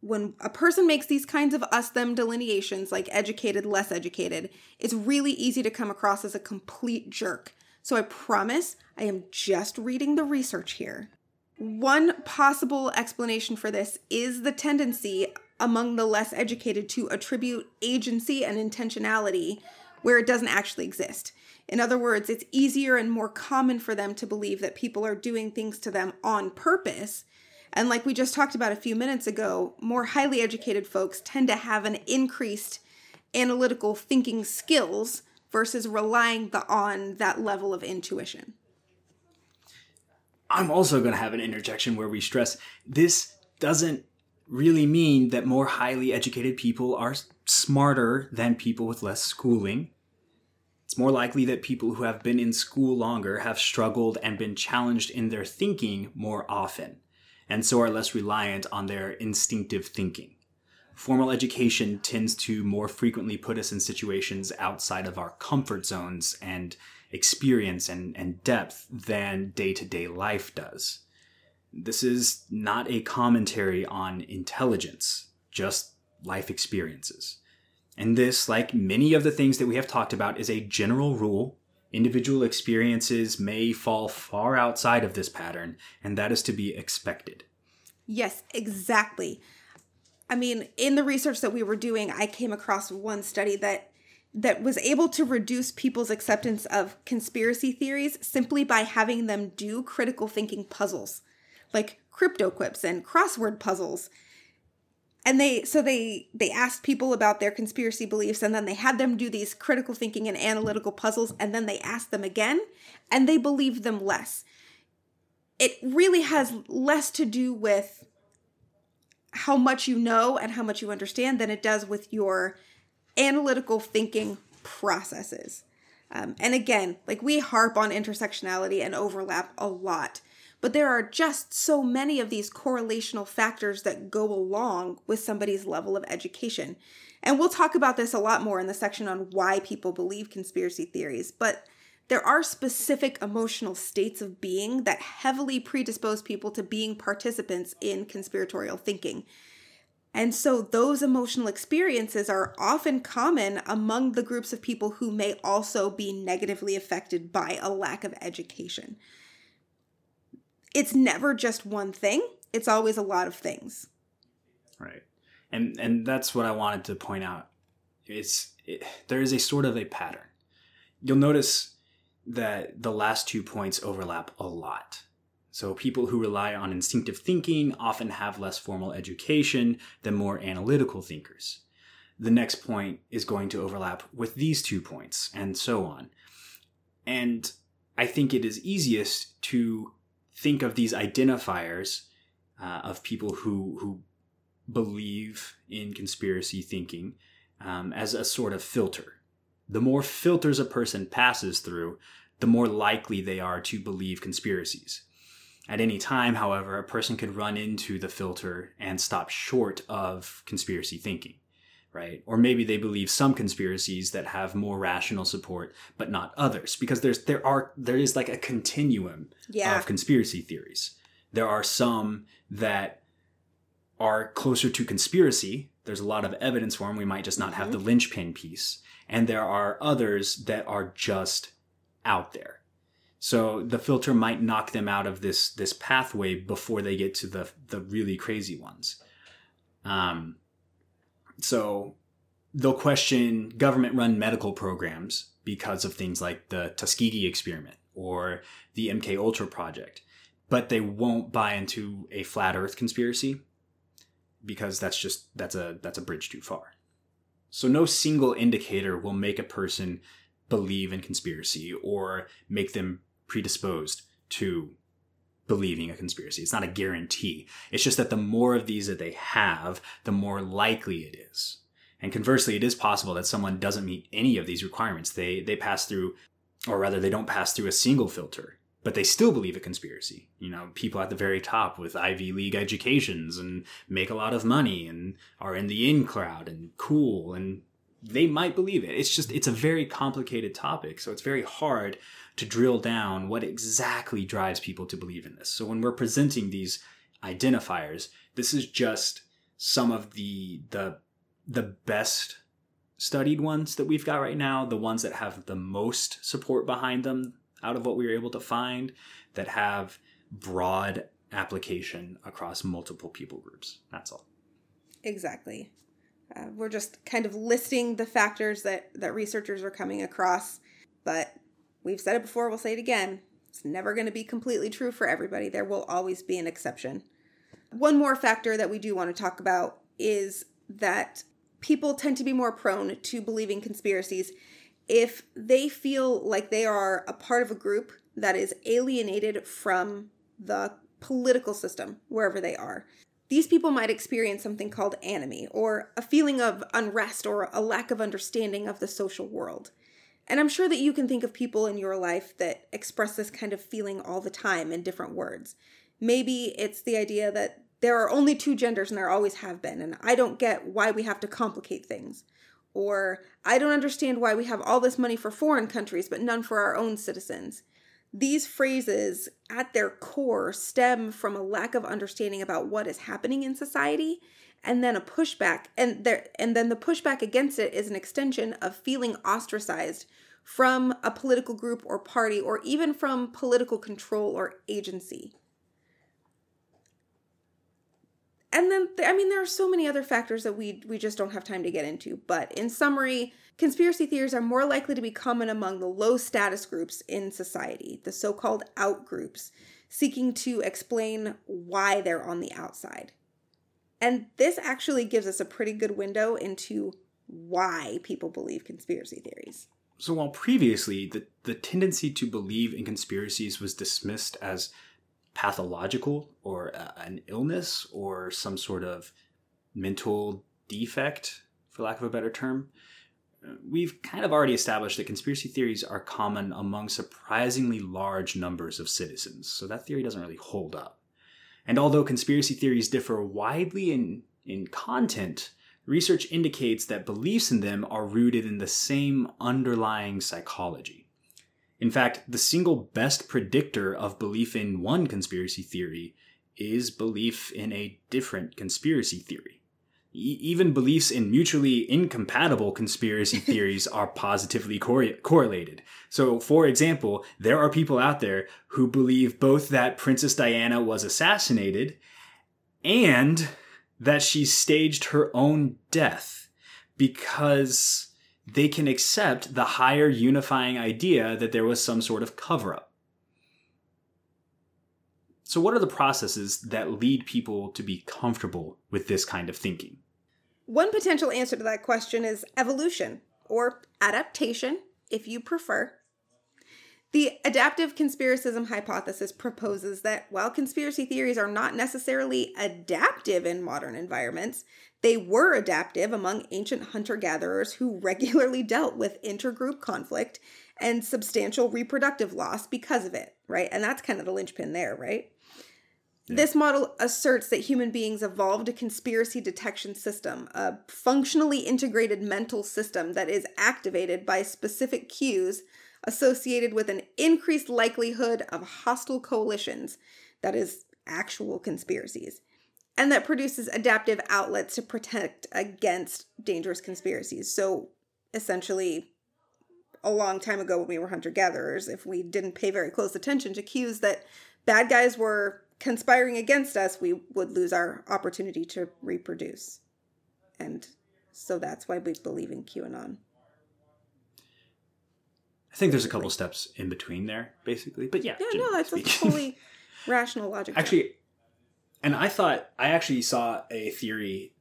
when a person makes these kinds of us them delineations like educated less educated, it's really easy to come across as a complete jerk. So I promise I am just reading the research here. One possible explanation for this is the tendency among the less educated to attribute agency and intentionality where it doesn't actually exist. In other words, it's easier and more common for them to believe that people are doing things to them on purpose. And like we just talked about a few minutes ago, more highly educated folks tend to have an increased analytical thinking skills versus relying the, on that level of intuition. I'm also going to have an interjection where we stress this doesn't really mean that more highly educated people are smarter than people with less schooling. It's more likely that people who have been in school longer have struggled and been challenged in their thinking more often, and so are less reliant on their instinctive thinking. Formal education tends to more frequently put us in situations outside of our comfort zones and experience and, and depth than day to day life does. This is not a commentary on intelligence, just life experiences. And this, like many of the things that we have talked about, is a general rule. Individual experiences may fall far outside of this pattern, and that is to be expected. Yes, exactly. I mean, in the research that we were doing, I came across one study that that was able to reduce people's acceptance of conspiracy theories simply by having them do critical thinking puzzles, like crypto quips and crossword puzzles. And they so they they asked people about their conspiracy beliefs and then they had them do these critical thinking and analytical puzzles and then they asked them again and they believed them less. It really has less to do with how much you know and how much you understand than it does with your analytical thinking processes um, and again like we harp on intersectionality and overlap a lot but there are just so many of these correlational factors that go along with somebody's level of education. And we'll talk about this a lot more in the section on why people believe conspiracy theories, but there are specific emotional states of being that heavily predispose people to being participants in conspiratorial thinking. And so those emotional experiences are often common among the groups of people who may also be negatively affected by a lack of education it's never just one thing. It's always a lot of things. Right. And and that's what I wanted to point out. It's it, there is a sort of a pattern. You'll notice that the last two points overlap a lot. So people who rely on instinctive thinking often have less formal education than more analytical thinkers. The next point is going to overlap with these two points, and so on. And I think it is easiest to think of these identifiers uh, of people who who believe in conspiracy thinking um, as a sort of filter. The more filters a person passes through, the more likely they are to believe conspiracies. At any time, however, a person could run into the filter and stop short of conspiracy thinking, right? Or maybe they believe some conspiracies that have more rational support, but not others, because there's there are there is like a continuum yeah. of conspiracy theories. There are some that are closer to conspiracy. There's a lot of evidence for them. We might just not have mm-hmm. the linchpin piece. And there are others that are just out there. So the filter might knock them out of this this pathway before they get to the the really crazy ones. Um, so they'll question government run medical programs because of things like the Tuskegee experiment or the MK Ultra project but they won't buy into a flat earth conspiracy because that's just that's a that's a bridge too far. So no single indicator will make a person believe in conspiracy or make them predisposed to believing a conspiracy. It's not a guarantee. It's just that the more of these that they have, the more likely it is. And conversely, it is possible that someone doesn't meet any of these requirements. They they pass through or rather they don't pass through a single filter but they still believe a conspiracy. You know, people at the very top with Ivy League educations and make a lot of money and are in the in crowd and cool and they might believe it. It's just it's a very complicated topic, so it's very hard to drill down what exactly drives people to believe in this. So when we're presenting these identifiers, this is just some of the the the best studied ones that we've got right now, the ones that have the most support behind them, out of what we were able to find that have broad application across multiple people groups. That's all. Exactly. Uh, we're just kind of listing the factors that, that researchers are coming across, but we've said it before, we'll say it again. It's never going to be completely true for everybody. There will always be an exception. One more factor that we do want to talk about is that people tend to be more prone to believing conspiracies if they feel like they are a part of a group that is alienated from the political system wherever they are. These people might experience something called anomie, or a feeling of unrest or a lack of understanding of the social world. And I'm sure that you can think of people in your life that express this kind of feeling all the time in different words. Maybe it's the idea that there are only two genders and there always have been, and I don't get why we have to complicate things. Or, I don't understand why we have all this money for foreign countries but none for our own citizens. These phrases, at their core, stem from a lack of understanding about what is happening in society and then a pushback and there and then the pushback against it is an extension of feeling ostracized from a political group or party or even from political control or agency. and then i mean there are so many other factors that we we just don't have time to get into but in summary conspiracy theories are more likely to be common among the low status groups in society the so-called out groups seeking to explain why they're on the outside and this actually gives us a pretty good window into why people believe conspiracy theories so while previously the, the tendency to believe in conspiracies was dismissed as pathological or uh, an illness or some sort of mental defect, for lack of a better term. We've kind of already established that conspiracy theories are common among surprisingly large numbers of citizens, so that theory doesn't really hold up. And although conspiracy theories differ widely in, in content, research indicates that beliefs in them are rooted in the same underlying psychology. In fact, the single best predictor of belief in one conspiracy theory is belief in a different conspiracy theory. E- even beliefs in mutually incompatible conspiracy (laughs) theories are positively cor- correlated. So, for example, there are people out there who believe both that Princess Diana was assassinated and that she staged her own death because they can accept the higher unifying idea that there was some sort of cover up. So, what are the processes that lead people to be comfortable with this kind of thinking? One potential answer to that question is evolution, or adaptation, if you prefer. The adaptive conspiracism hypothesis proposes that while conspiracy theories are not necessarily adaptive in modern environments, they were adaptive among ancient hunter gatherers who regularly dealt with intergroup conflict and substantial reproductive loss because of it, right? And that's kind of the linchpin there, right? This model asserts that human beings evolved a conspiracy detection system, a functionally integrated mental system that is activated by specific cues associated with an increased likelihood of hostile coalitions, that is, actual conspiracies and that produces adaptive outlets to protect against dangerous conspiracies. So essentially, a long time ago when we were hunter gatherers, if we didn't pay very close attention to cues that bad guys were conspiring against us, we would lose our opportunity to reproduce. And so that's why we believe in QAnon. I think there's a couple steps in between there, basically. But yeah, yeah, no, that's, totally (laughs) Rational logic. Actually, and I thought I actually saw a theory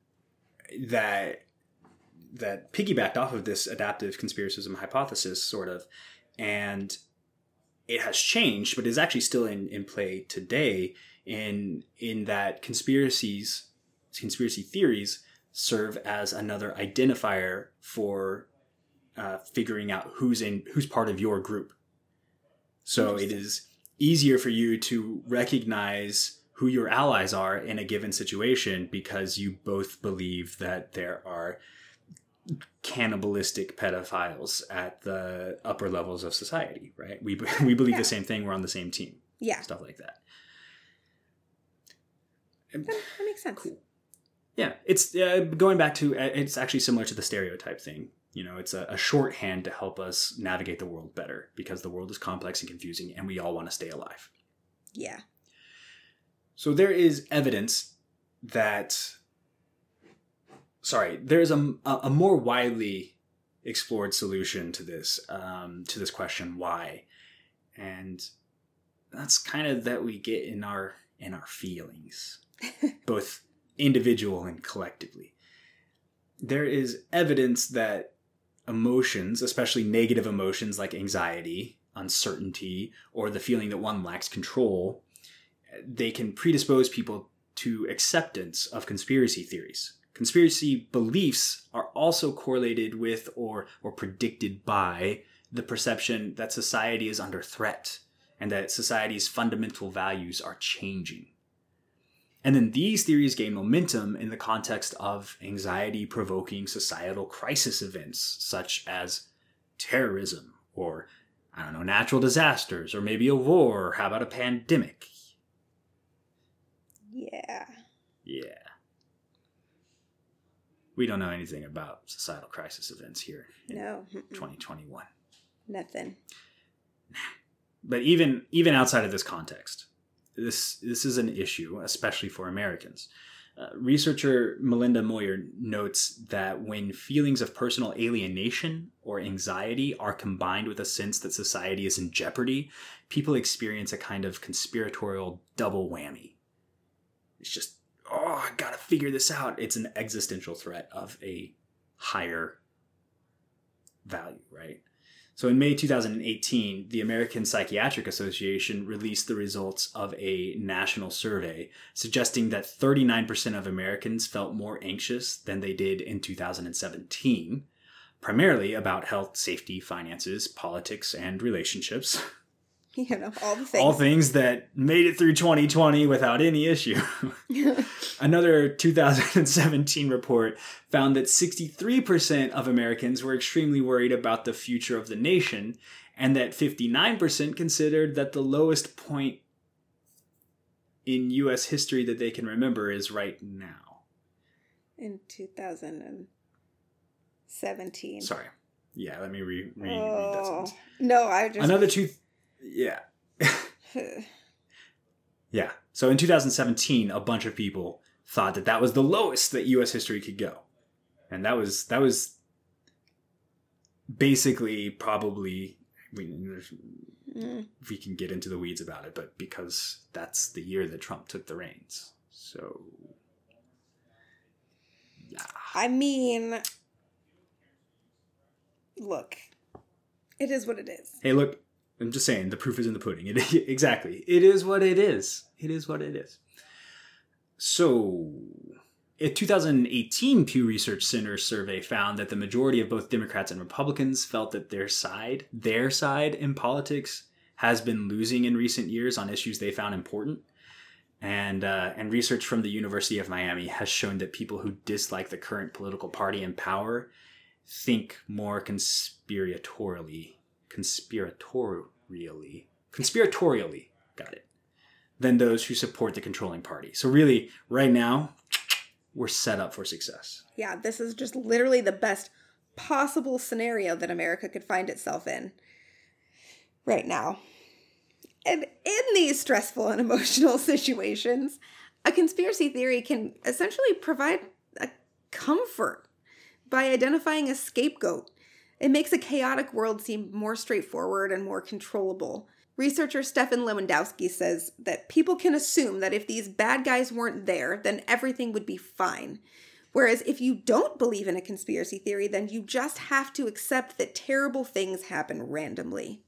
that that piggybacked off of this adaptive conspiracism hypothesis, sort of, and it has changed, but is actually still in, in play today. In in that conspiracies, conspiracy theories serve as another identifier for uh, figuring out who's in who's part of your group. So it is easier for you to recognize who your allies are in a given situation because you both believe that there are cannibalistic pedophiles at the upper levels of society, right? We (laughs) we believe Yeah. the same thing. We're on the same team. yeah, Stuff like that. That, that makes sense. Cool. Yeah, it's uh, going back to uh, it's actually similar to the stereotype thing. You know, it's a, a shorthand to help us navigate the world better because the world is complex and confusing, and we all want to stay alive. Yeah. So there is evidence that. Sorry, there's a, a a more widely explored solution to this um, to this question why, and that's kind of that we get in our in our feelings, (laughs) both individual and collectively. There is evidence that emotions, especially negative emotions like anxiety, uncertainty, or the feeling that one lacks control, they can predispose people to acceptance of conspiracy theories. Conspiracy beliefs are also correlated with or, or predicted by the perception that society is under threat and that society's fundamental values are changing. And then these theories gain momentum in the context of anxiety provoking societal crisis events such as terrorism or, I don't know, natural disasters or maybe a war or how about a pandemic? Yeah. Yeah. We don't know anything about societal crisis events here in No. 2021. Nothing. But even even outside of this context, this this is an issue, especially for Americans. Uh, researcher Melinda Moyer notes that when feelings of personal alienation or anxiety are combined with a sense that society is in jeopardy, people experience a kind of conspiratorial double whammy. It's just, oh, I gotta figure this out. It's an existential threat of a higher value, right? So in May 2018, the American Psychiatric Association released the results of a national survey suggesting that 39% of Americans felt more anxious than they did in 2017, primarily about health, safety, finances, politics, and relationships. (laughs) (laughs) You know, all the things. All things that made it through 2020 without any issue. (laughs) (laughs) Another 2017 report found that 63% of Americans were extremely worried about the future of the nation, and that 59% considered that the lowest point in U.S. history that they can remember is right now. In 2017. Sorry. Yeah, let me re- re- read that Oh. sentence. No, I just. Another two. Yeah. Yeah. So in 2017, a bunch of people thought that that was the lowest that U.S. history could go, and that was that was basically probably we, Mm. we can get into the weeds about it, but because that's the year that Trump took the reins, so yeah. I mean, look, it is what it is. Hey, look, I'm just saying the proof is in the pudding. It, (laughs) exactly. It is what it is. It is what it is. So, a 2018 Pew Research Center survey found that the majority of both Democrats and Republicans felt that their side, their side in politics, has been losing in recent years on issues they found important. And uh, and research from the University of Miami has shown that people who dislike the current political party in power think more conspiratorially, conspiratorially, conspiratorially, got it, than those who support the controlling party. So really, right now, we're set up for success. Yeah, this is just literally the best possible scenario that America could find itself in right now. And in these stressful and emotional (laughs) situations, a conspiracy theory can essentially provide a comfort by identifying a scapegoat. It makes a chaotic world seem more straightforward and more controllable. Researcher Stephan Lewandowsky says that people can assume that if these bad guys weren't there, then everything would be fine. Whereas if you don't believe in a conspiracy theory, then you just have to accept that terrible things happen randomly.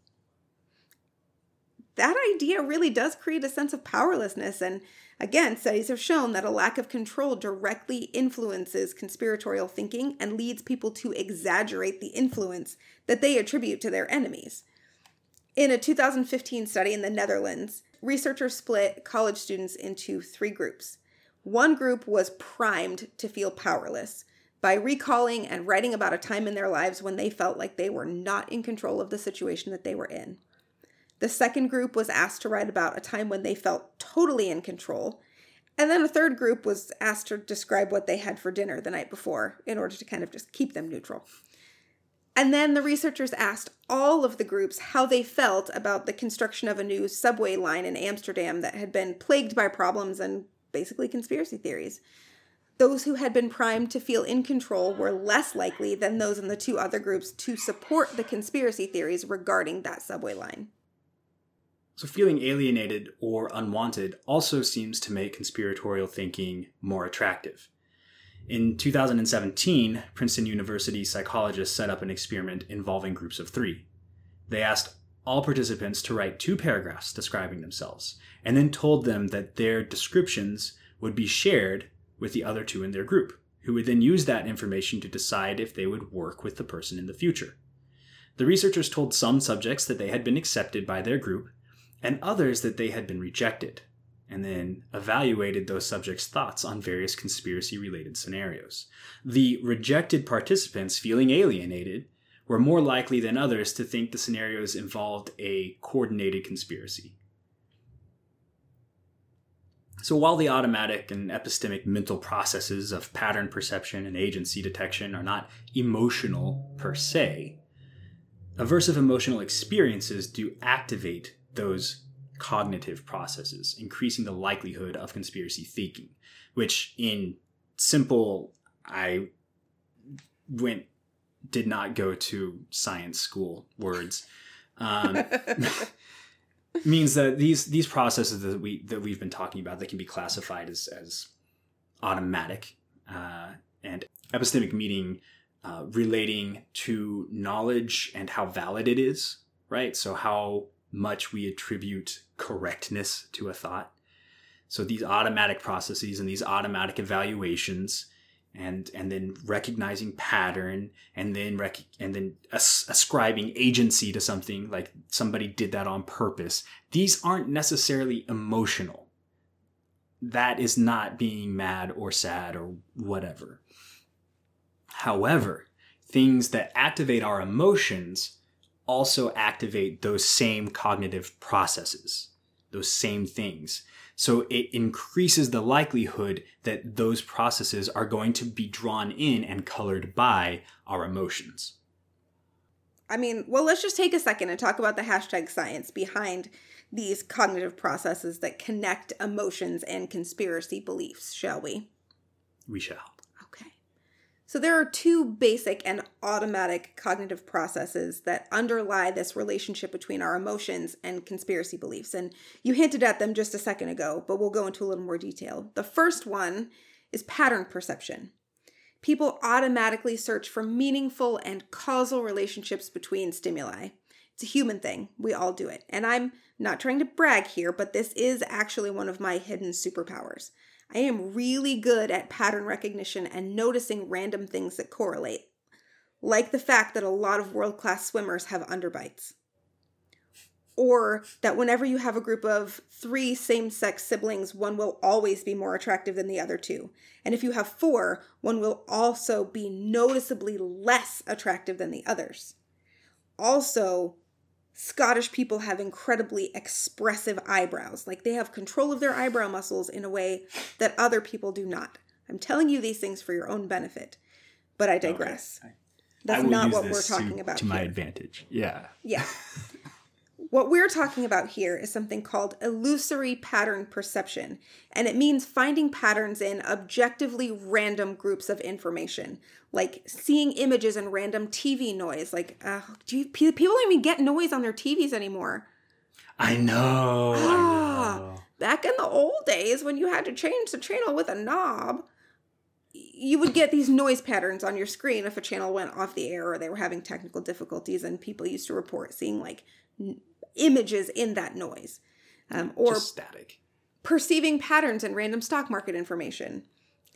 That idea really does create a sense of powerlessness. And again, studies have shown that a lack of control directly influences conspiratorial thinking and leads people to exaggerate the influence that they attribute to their enemies. In a 2015 study in the Netherlands, researchers split college students into three groups. One group was primed to feel powerless by recalling and writing about a time in their lives when they felt like they were not in control of the situation that they were in. The second group was asked to write about a time when they felt totally in control. And then a third group was asked to describe what they had for dinner the night before in order to kind of just keep them neutral. And then the researchers asked all of the groups how they felt about the construction of a new subway line in Amsterdam that had been plagued by problems and basically conspiracy theories. Those who had been primed to feel in control were less likely than those in the two other groups to support the conspiracy theories regarding that subway line. So, feeling alienated or unwanted also seems to make conspiratorial thinking more attractive. In 2017, Princeton University psychologists set up an experiment involving groups of three. They asked all participants to write two paragraphs describing themselves, and then told them that their descriptions would be shared with the other two in their group, who would then use that information to decide if they would work with the person in the future. The researchers told some subjects that they had been accepted by their group, and others that they had been rejected and then evaluated those subjects' thoughts on various conspiracy related scenarios. The rejected participants, feeling alienated, were more likely than others to think the scenarios involved a coordinated conspiracy. So, while the automatic and epistemic mental processes of pattern perception and agency detection are not emotional per se, aversive emotional experiences do activate those cognitive processes, increasing the likelihood of conspiracy thinking, which in simple, I went, did not go to science school words. Um, (laughs) (laughs) means that these these processes that we that we've been talking about that can be classified as as automatic uh, and epistemic meaning uh, relating to knowledge and how valid it is right so how much we attribute correctness to a thought. So these automatic processes and these automatic evaluations and and then recognizing pattern and then rec- and then as- ascribing agency to something like somebody did that on purpose these aren't necessarily emotional that is not being mad or sad or whatever however things that activate our emotions also activate those same cognitive processes, those same things. So it increases the likelihood that those processes are going to be drawn in and colored by our emotions. I mean, well, let's just take a second and talk about the hashtag science behind these cognitive processes that connect emotions and conspiracy beliefs, shall we? We shall. So there are two basic and automatic cognitive processes that underlie this relationship between our emotions and conspiracy beliefs. And you hinted at them just a second ago, but we'll go into a little more detail. The first one is pattern perception. People automatically search for meaningful and causal relationships between stimuli. It's a human thing. We all do it. And I'm not trying to brag here, but this is actually one of my hidden superpowers. I am really good at pattern recognition and noticing random things that correlate, like the fact that a lot of world class swimmers have underbites. Or that whenever you have a group of three same sex siblings, one will always be more attractive than the other two. And if you have four, one will also be noticeably less attractive than the others. Also, Scottish people have incredibly expressive eyebrows. Like they have control of their eyebrow muscles in a way that other people do not. I'm telling you these things for your own benefit, but I digress. Okay. That's not what we're talking to, about. To here. my advantage. Yeah. Yeah. (laughs) What we're talking about here is something called illusory pattern perception, and it means finding patterns in objectively random groups of information, like seeing images and random TV noise. Like, uh, do you, people don't even get noise on their TVs anymore? I know. I know. Back in the old days when you had to change the channel with a knob, you would get these noise patterns on your screen if a channel went off the air or they were having technical difficulties, and people used to report seeing like images in that noise. Um, or Just static. perceiving patterns in random stock market information.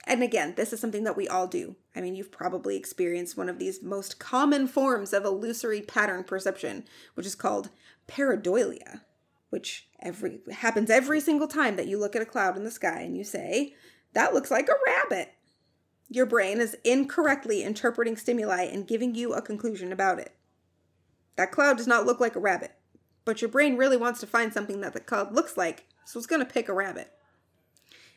And again, this is something that we all do. I mean, you've probably experienced one of these most common forms of illusory pattern perception, which is called pareidolia, which every happens every single time that you look at a cloud in the sky and you say, "That looks like a rabbit." Your brain is incorrectly interpreting stimuli and giving you a conclusion about it. That cloud does not look like a rabbit, but your brain really wants to find something that the cloud looks like, so it's going to pick a rabbit.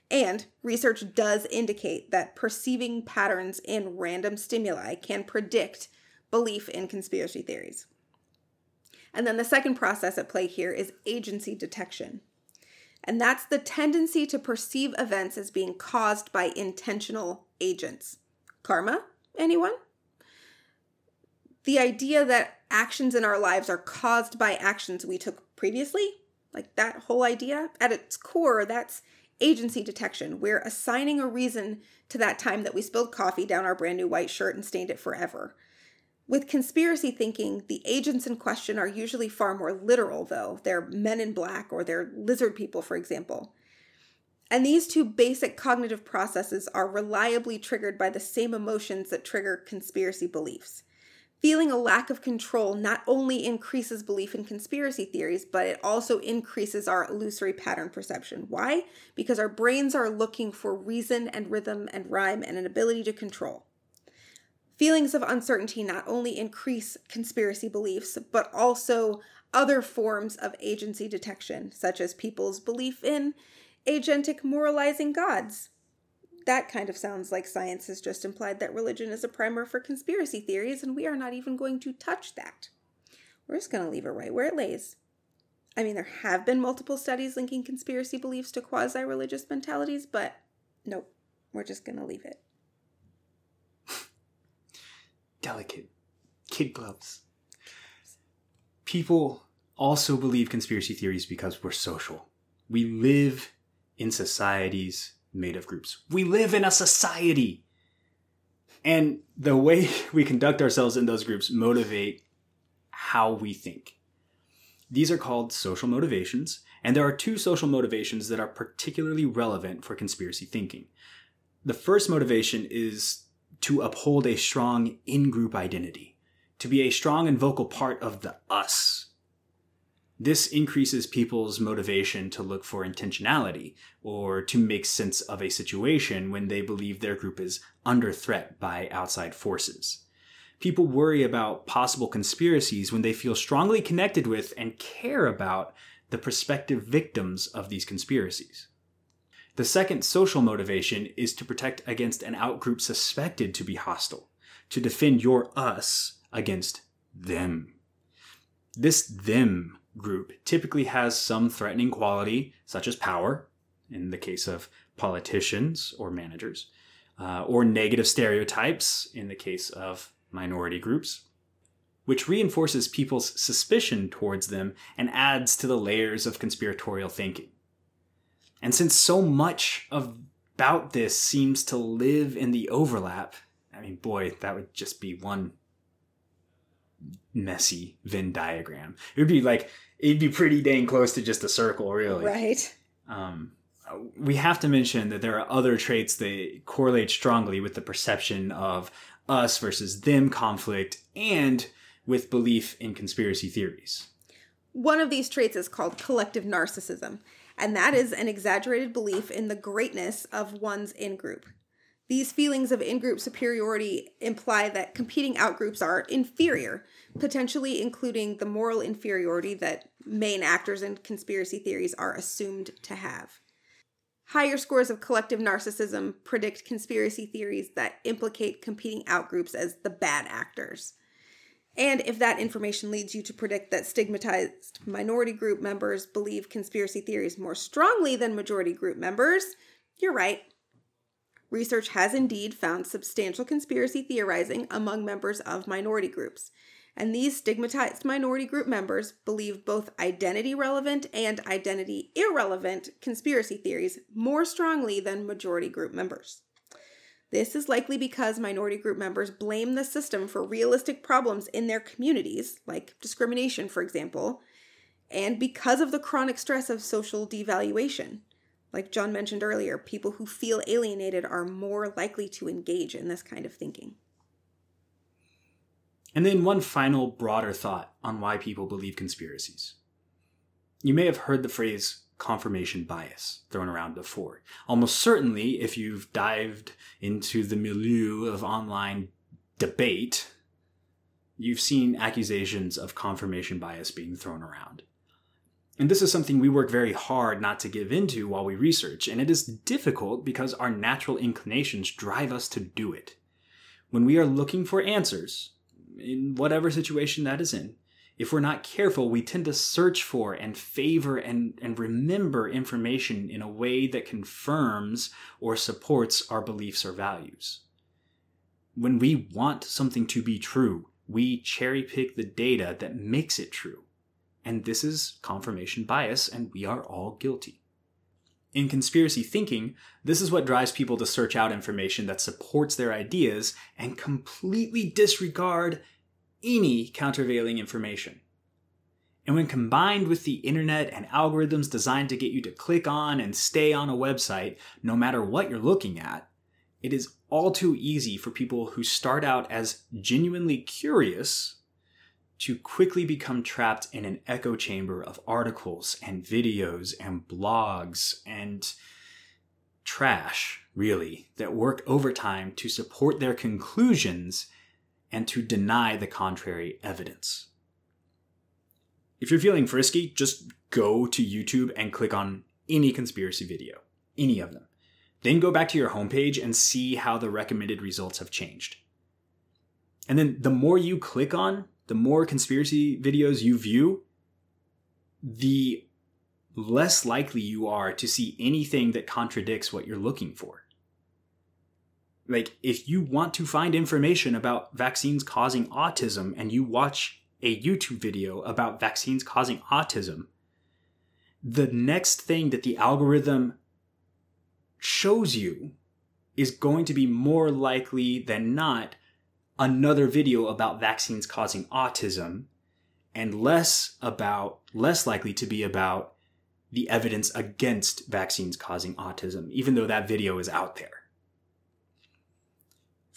And research does indicate that perceiving patterns in random stimuli can predict belief in conspiracy theories. And then the second process at play here is agency detection. And that's the tendency to perceive events as being caused by intentional agents. Karma? Anyone? The idea that actions in our lives are caused by actions we took previously, like that whole idea, at its core, that's agency detection. We're assigning a reason to that time that we spilled coffee down our brand new white shirt and stained it forever. With conspiracy thinking, the agents in question are usually far more literal, though. They're men in black or they're lizard people, for example. And these two basic cognitive processes are reliably triggered by the same emotions that trigger conspiracy beliefs. Feeling a lack of control not only increases belief in conspiracy theories, but it also increases our illusory pattern perception. Why? Because our brains are looking for reason and rhythm and rhyme and an ability to control. Feelings of uncertainty not only increase conspiracy beliefs, but also other forms of agency detection, such as people's belief in agentic moralizing gods. That kind of sounds like science has just implied that religion is a primer for conspiracy theories, and we are not even going to touch that. We're just going to leave it right where it lays. I mean, there have been multiple studies linking conspiracy beliefs to quasi religious mentalities, but nope, we're just going to leave it. (laughs) Delicate. Kid gloves. People also believe conspiracy theories because we're social. We live in societies made of groups. We live in a society. And the way (laughs) we conduct ourselves in those groups motivate how we think. These are called social motivations, and there are two social motivations that are particularly relevant for conspiracy thinking. The first motivation is to uphold a strong in group identity, to be a strong and vocal part of the us. This increases people's motivation to look for intentionality or to make sense of a situation when they believe their group is under threat by outside forces. People worry about possible conspiracies when they feel strongly connected with and care about the prospective victims of these conspiracies. The second social motivation is to protect against an outgroup suspected to be hostile, to defend your us against them. This them group typically has some threatening quality, such as power, in the case of politicians or managers, uh, or negative stereotypes, in the case of minority groups, which reinforces people's suspicion towards them and adds to the layers of conspiratorial thinking. And since so much of, about this seems to live in the overlap, I mean, boy, that would just be one messy Venn diagram. It would be like, it'd be pretty dang close to just a circle, really. Right. Um, we have to mention that there are other traits that correlate strongly with the perception of us versus them conflict and with belief in conspiracy theories. One of these traits is called collective narcissism, and that is an exaggerated belief in the greatness of one's in group. These feelings of in group superiority imply that competing outgroups are inferior, potentially including the moral inferiority that main actors in conspiracy theories are assumed to have. Higher scores of collective narcissism predict conspiracy theories that implicate competing outgroups as the bad actors. And if that information leads you to predict that stigmatized minority group members believe conspiracy theories more strongly than majority group members, you're right. Research has indeed found substantial conspiracy theorizing among members of minority groups. And these stigmatized minority group members believe both identity relevant and identity irrelevant conspiracy theories more strongly than majority group members. This is likely because minority group members blame the system for realistic problems in their communities, like discrimination, for example, and because of the chronic stress of social devaluation. Like John mentioned earlier, people who feel alienated are more likely to engage in this kind of thinking. And then one final broader thought on why people believe conspiracies. You may have heard the phrase confirmation bias thrown around before. Almost certainly, if you've dived into the milieu of online debate, you've seen accusations of confirmation bias being thrown around. And this is something we work very hard not to give into while we research, and it is difficult because our natural inclinations drive us to do it. When we are looking for answers, in whatever situation that is in, if we're not careful, we tend to search for and favor and, and remember information in a way that confirms or supports our beliefs or values. When we want something to be true, we cherry pick the data that makes it true. And this is confirmation bias, and we are all guilty. In conspiracy thinking, this is what drives people to search out information that supports their ideas and completely disregard any countervailing information. And when combined with the internet and algorithms designed to get you to click on and stay on a website, no matter what you're looking at, it is all too easy for people who start out as genuinely curious to quickly become trapped in an echo chamber of articles and videos and blogs and trash, really, that work overtime to support their conclusions and to deny the contrary evidence. If you're feeling frisky, just go to YouTube and click on any conspiracy video, any of them. Then go back to your homepage and see how the recommended results have changed. And then the more you click on, the more conspiracy videos you view, the less likely you are to see anything that contradicts what you're looking for. Like if you want to find information about vaccines causing autism and you watch a YouTube video about vaccines causing autism, the next thing that the algorithm shows you is going to be more likely than not another video about vaccines causing autism and less about less likely to be about the evidence against vaccines causing autism even though that video is out there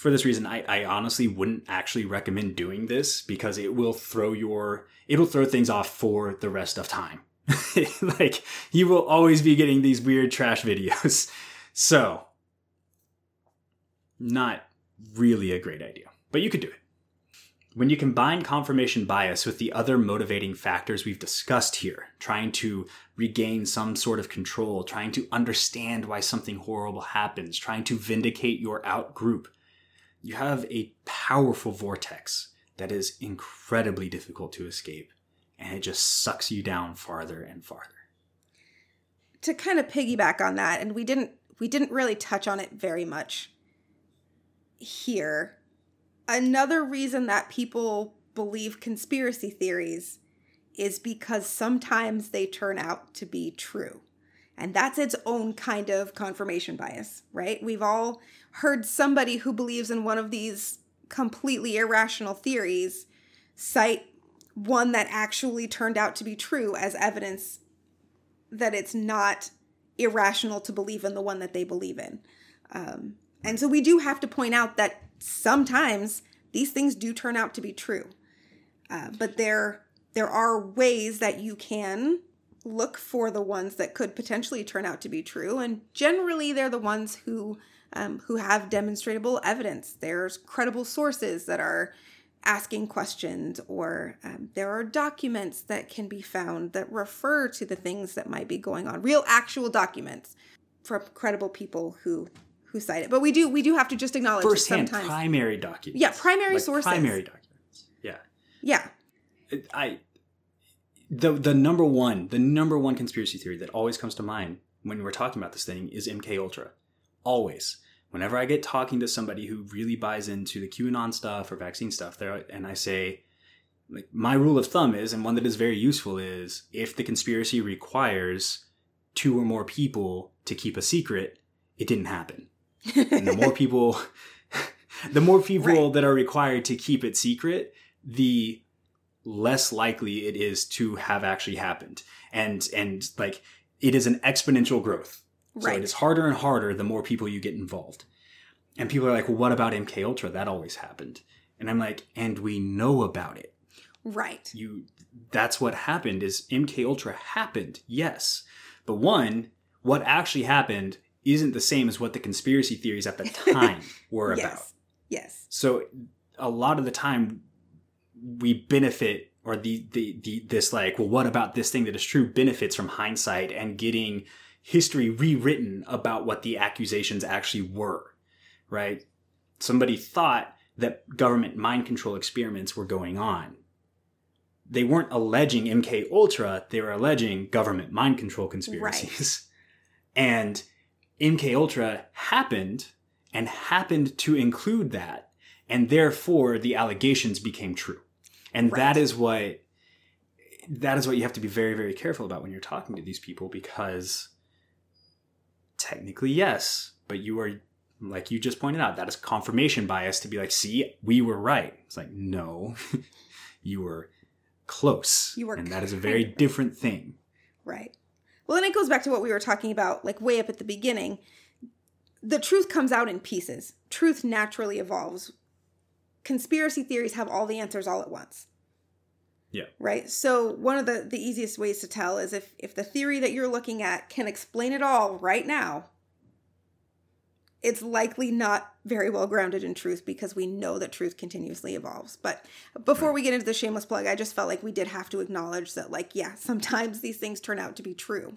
for this reason, I, I honestly wouldn't actually recommend doing this because it will throw your it'll throw things off for the rest of time. (laughs) like you will always be getting these weird trash videos. (laughs) So not really a great idea, but you could do it. When you combine confirmation bias with the other motivating factors we've discussed here, trying to regain some sort of control, trying to understand why something horrible happens, trying to vindicate your out group, you have a powerful vortex that is incredibly difficult to escape and it just sucks you down farther and farther to kind of piggyback on that and we didn't we didn't really touch on it very much here another reason that people believe conspiracy theories is because sometimes they turn out to be true and that's its own kind of confirmation bias, right? We've all heard somebody who believes in one of these completely irrational theories cite one that actually turned out to be true as evidence that it's not irrational to believe in the one that they believe in. Um, and so we do have to point out that sometimes these things do turn out to be true. Uh, but there there are ways that you can look for the ones that could potentially turn out to be true, and generally they're the ones who um, who have demonstrable evidence. There's credible sources that are asking questions, or um, there are documents that can be found that refer to the things that might be going on. Real, actual documents from credible people who who cite it. But we do we do have to just acknowledge first-hand primary documents. Yeah, primary like sources. Primary documents. Yeah. Yeah. I the the number one the number one conspiracy theory that always comes to mind when we're talking about this thing is MK Ultra. Always. Whenever I get talking to somebody who really buys into the QAnon stuff or vaccine stuff, there and I say, like my rule of thumb is, and one that is very useful is, if the conspiracy requires two or more people to keep a secret, it didn't happen. And the more (laughs) people, (laughs) the more people Right. that are required to keep it secret, the less likely it is to have actually happened. And and like it is an exponential growth. So Right. it is harder and harder the more people you get involved. And people are like, well, what about MK Ultra? That always happened. And I'm like, and we know about it. right. You that's what happened is MK Ultra happened, yes. But one, what actually happened isn't the same as what the conspiracy theories at the (laughs) time were about. Yes. Yes. So a lot of the time we benefit or the, the the this like, well, what about this thing that is true benefits from hindsight and getting history rewritten about what the accusations actually were. Right? Somebody thought that government mind control experiments were going on. They weren't alleging MK Ultra, they were alleging government mind control conspiracies. (laughs) And MK Ultra happened and happened to include that, and therefore the allegations became true. And Right. that is what that is what you have to be very, very careful about when you're talking to these people because technically yes, but you are like you just pointed out, that is confirmation bias to be like, see, we were right. It's like, no, (laughs) you were close. You were and that is a very kind of right. different thing. Right. Well, and it goes back to what we were talking about, like way up at the beginning. The truth comes out in pieces. Truth naturally evolves. Conspiracy theories have all the answers all at once. Yeah. Right. So one of the the easiest ways to tell is if if the theory that you're looking at can explain it all right now, it's likely not very well grounded in truth because we know that truth continuously evolves. But before we get into the shameless plug, I just felt like we did have to acknowledge that, like, yeah, (laughs) sometimes these things turn out to be true.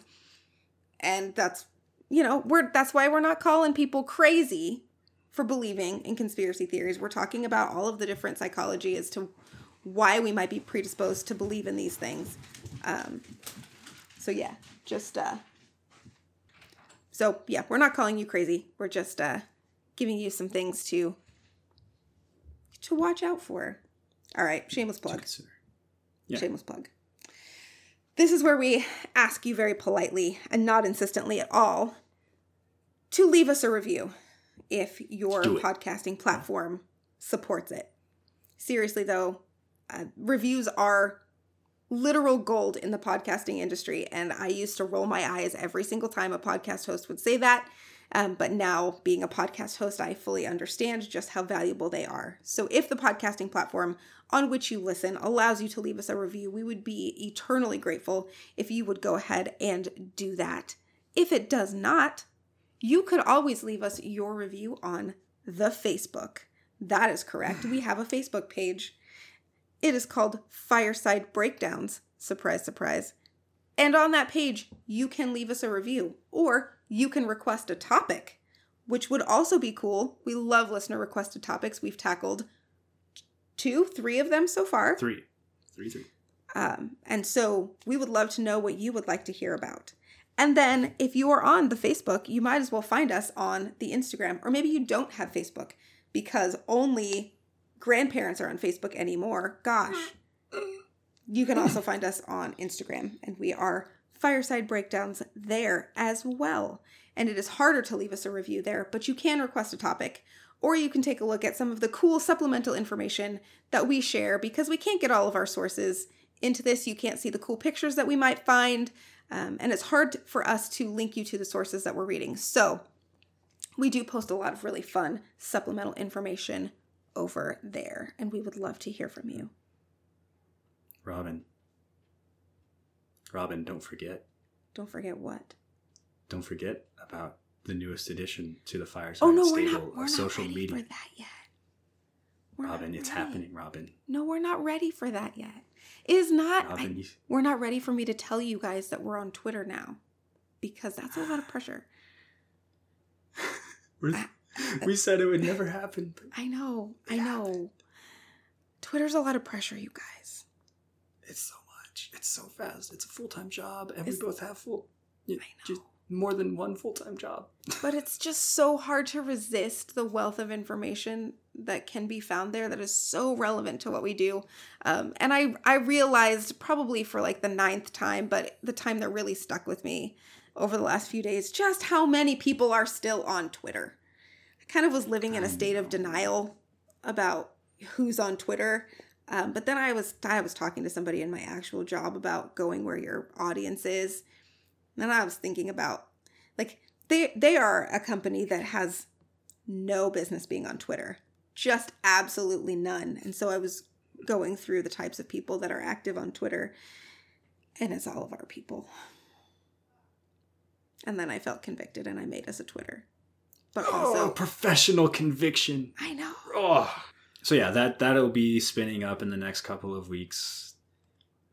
And that's, you know, we're that's why we're not calling people crazy for believing in conspiracy theories. We're talking about all of the different psychology as to why we might be predisposed to believe in these things. Um, so yeah, just uh, so yeah, we're not calling you crazy. We're just uh, giving you some things to to watch out for. All right, shameless plug. Yeah. Shameless plug. This is where we ask you very politely and not insistently at all to leave us a review if your podcasting platform supports it. Seriously, though, uh, reviews are literal gold in the podcasting industry. And I used to roll my eyes every single time a podcast host would say that. Um, but now, being a podcast host, I fully understand just how valuable they are. So, if the podcasting platform on which you listen allows you to leave us a review, we would be eternally grateful if you would go ahead and do that. If it does not, you could always leave us your review on the Facebook. That is correct. We have a Facebook page. It is called Fireside Breakdowns. Surprise, surprise. And on that page, you can leave us a review or you can request a topic, which would also be cool. We love listener requested topics. We've tackled two, three of them so far. Three. Three, three. Um, and so we would love to know what you would like to hear about. And then if you are on the Facebook, you might as well find us on the Instagram. Or maybe you don't have Facebook because only grandparents are on Facebook anymore. Gosh. You can also find us on Instagram, and we are Fireside Breakdowns there as well. And it is harder to leave us a review there, but you can request a topic, or you can take a look at some of the cool supplemental information that we share because we can't get all of our sources into this. You can't see the cool pictures that we might find, um, and it's hard for us to link you to the sources that we're reading. So we do post a lot of really fun supplemental information over there, and we would love to hear from you. Robin. Robin, don't forget. Don't forget what. Don't forget about the newest addition to the Fireside Oh no, we're not. We're of not social ready media. for that yet. We're Robin, it's ready. happening, Robin. No, we're not ready for that yet. It is not. I- Robin, you, we're not ready for me to tell you guys that we're on Twitter now, because that's a lot of (sighs) pressure. We said it would never happen. But I know. I It know. Twitter's a lot of pressure, you guys. it's so much. It's so fast. It's a full time job, and It's- we both have full. Yeah, I know. just more than one full time job. (laughs) but it's just so hard to resist the wealth of information that can be found there that is so relevant to what we do. Um, and I I realized probably for like the ninth time, but the time that really stuck with me over the last few days, just how many people are still on Twitter. Kind of was living in a state of denial about who's on Twitter. Um, but then I was I was talking to somebody in my actual job about going where your audience is. And I was thinking about like they they are a company that has no business being on Twitter. Just absolutely none. And so I was going through the types of people that are active on Twitter and it's all of our people. And then I felt convicted and I made us a Twitter. But also oh, professional conviction. I know. Oh. So yeah, that that'll be spinning up in the next couple of weeks.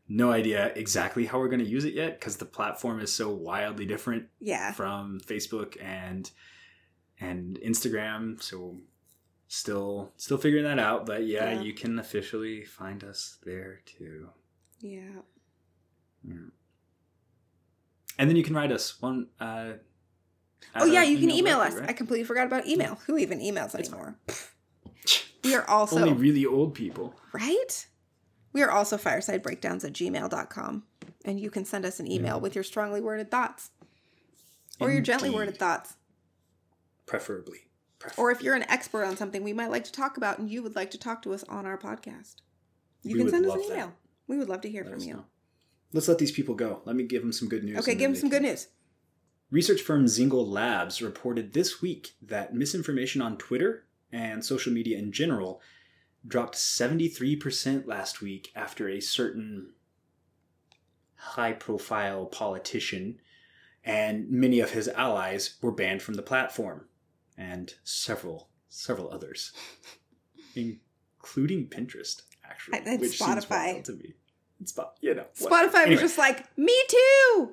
No idea exactly how we're going to use it yet because the platform is so wildly different Yeah. from Facebook and and Instagram. So still still figuring that out. But yeah, Yeah. you can officially find us there too. Yeah. yeah. And then you can write us one. Uh, Oh yeah, you can email us. directly, I completely forgot about email. Who even emails anymore? We are (laughs) also Only really old people. right? We are also firesidebreakdowns at gmail.com. And you can send us an email mm. with your strongly worded thoughts. Or your gently worded thoughts. Preferably. Preferably. Or if you're an expert on something we might like to talk about and you would like to talk to us on our podcast. You We can send us an that. email. We would love to hear Let from you. know. Let's let these people go. Let me give them some good news. Okay, give them some good news. Research firm Zignal Labs reported this week that misinformation on Twitter and social media in general dropped 73% last week after a certain high profile politician and many of his allies were banned from the platform and several several others (laughs) including Pinterest actually And which seems Spotify. wild to me. It's you know. what- Spotify Anyway. was just like, me too.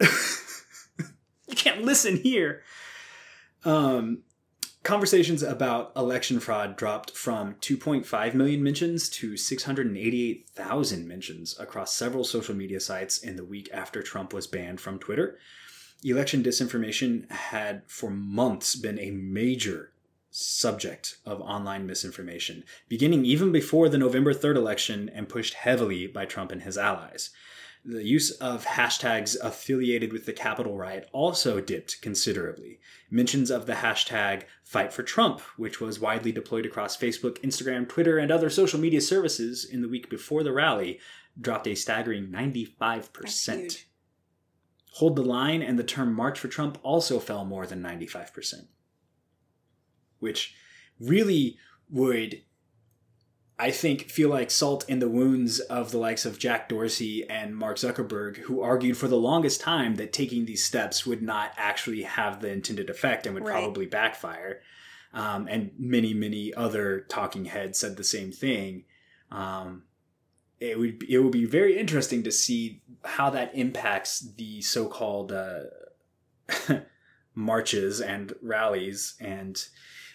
(laughs) you (laughs) can't listen here. Um, conversations about election fraud dropped from 2.5 million mentions to 688,000 mentions across several social media sites in the week after Trump was banned from Twitter. Election disinformation had for months been a major subject of online misinformation, beginning even before the November 3rd election and pushed heavily by Trump and his allies. The use of hashtags affiliated with the Capitol riot also dipped considerably. Mentions of the hashtag Fight for Trump, which was widely deployed across Facebook, Instagram, Twitter, and other social media services in the week before the rally, dropped a staggering 95%. That's huge. Hold the Line and the term March for Trump also fell more than 95%, which really would, I think, feel like salt in the wounds of the likes of Jack Dorsey and Mark Zuckerberg, who argued for the longest time that taking these steps would not actually have the intended effect and would Right. probably backfire. Um, and many, many other talking heads said the same thing. Um, it would it would be very interesting to see how that impacts the so-called uh, (laughs) marches and rallies and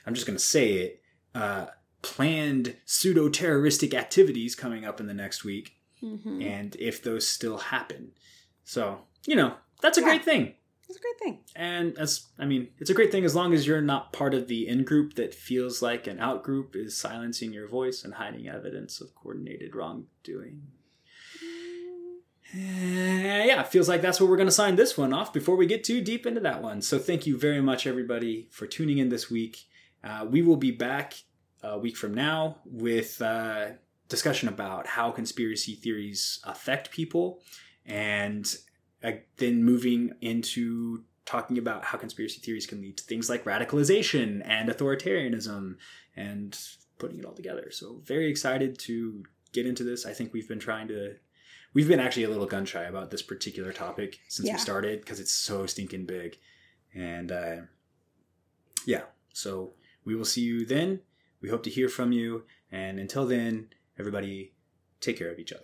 I'm just going to say it uh, planned pseudo terroristic activities coming up in the next week Mm-hmm. and if those still happen. So you know that's a Yeah. great thing. That's a great thing. And as I mean, it's a great thing as long as you're not part of the in group that feels like an out group is silencing your voice and hiding evidence of coordinated wrongdoing. Eh, yeah, it feels like that's where we're going to sign this one off before we get too deep into that one. So thank you very much, everybody, for tuning in this week. Uh, we will be back a week from now with uh, discussion about how conspiracy theories affect people and uh, then moving into talking about how conspiracy theories can lead to things like radicalization and authoritarianism and putting it all together. So very excited to get into this. I think we've been trying to we've been actually a little gun shy about this particular topic since Yeah. we started because it's so stinking big. And uh, yeah, so we will see you then. We hope to hear from you. And until then, everybody take care of each other.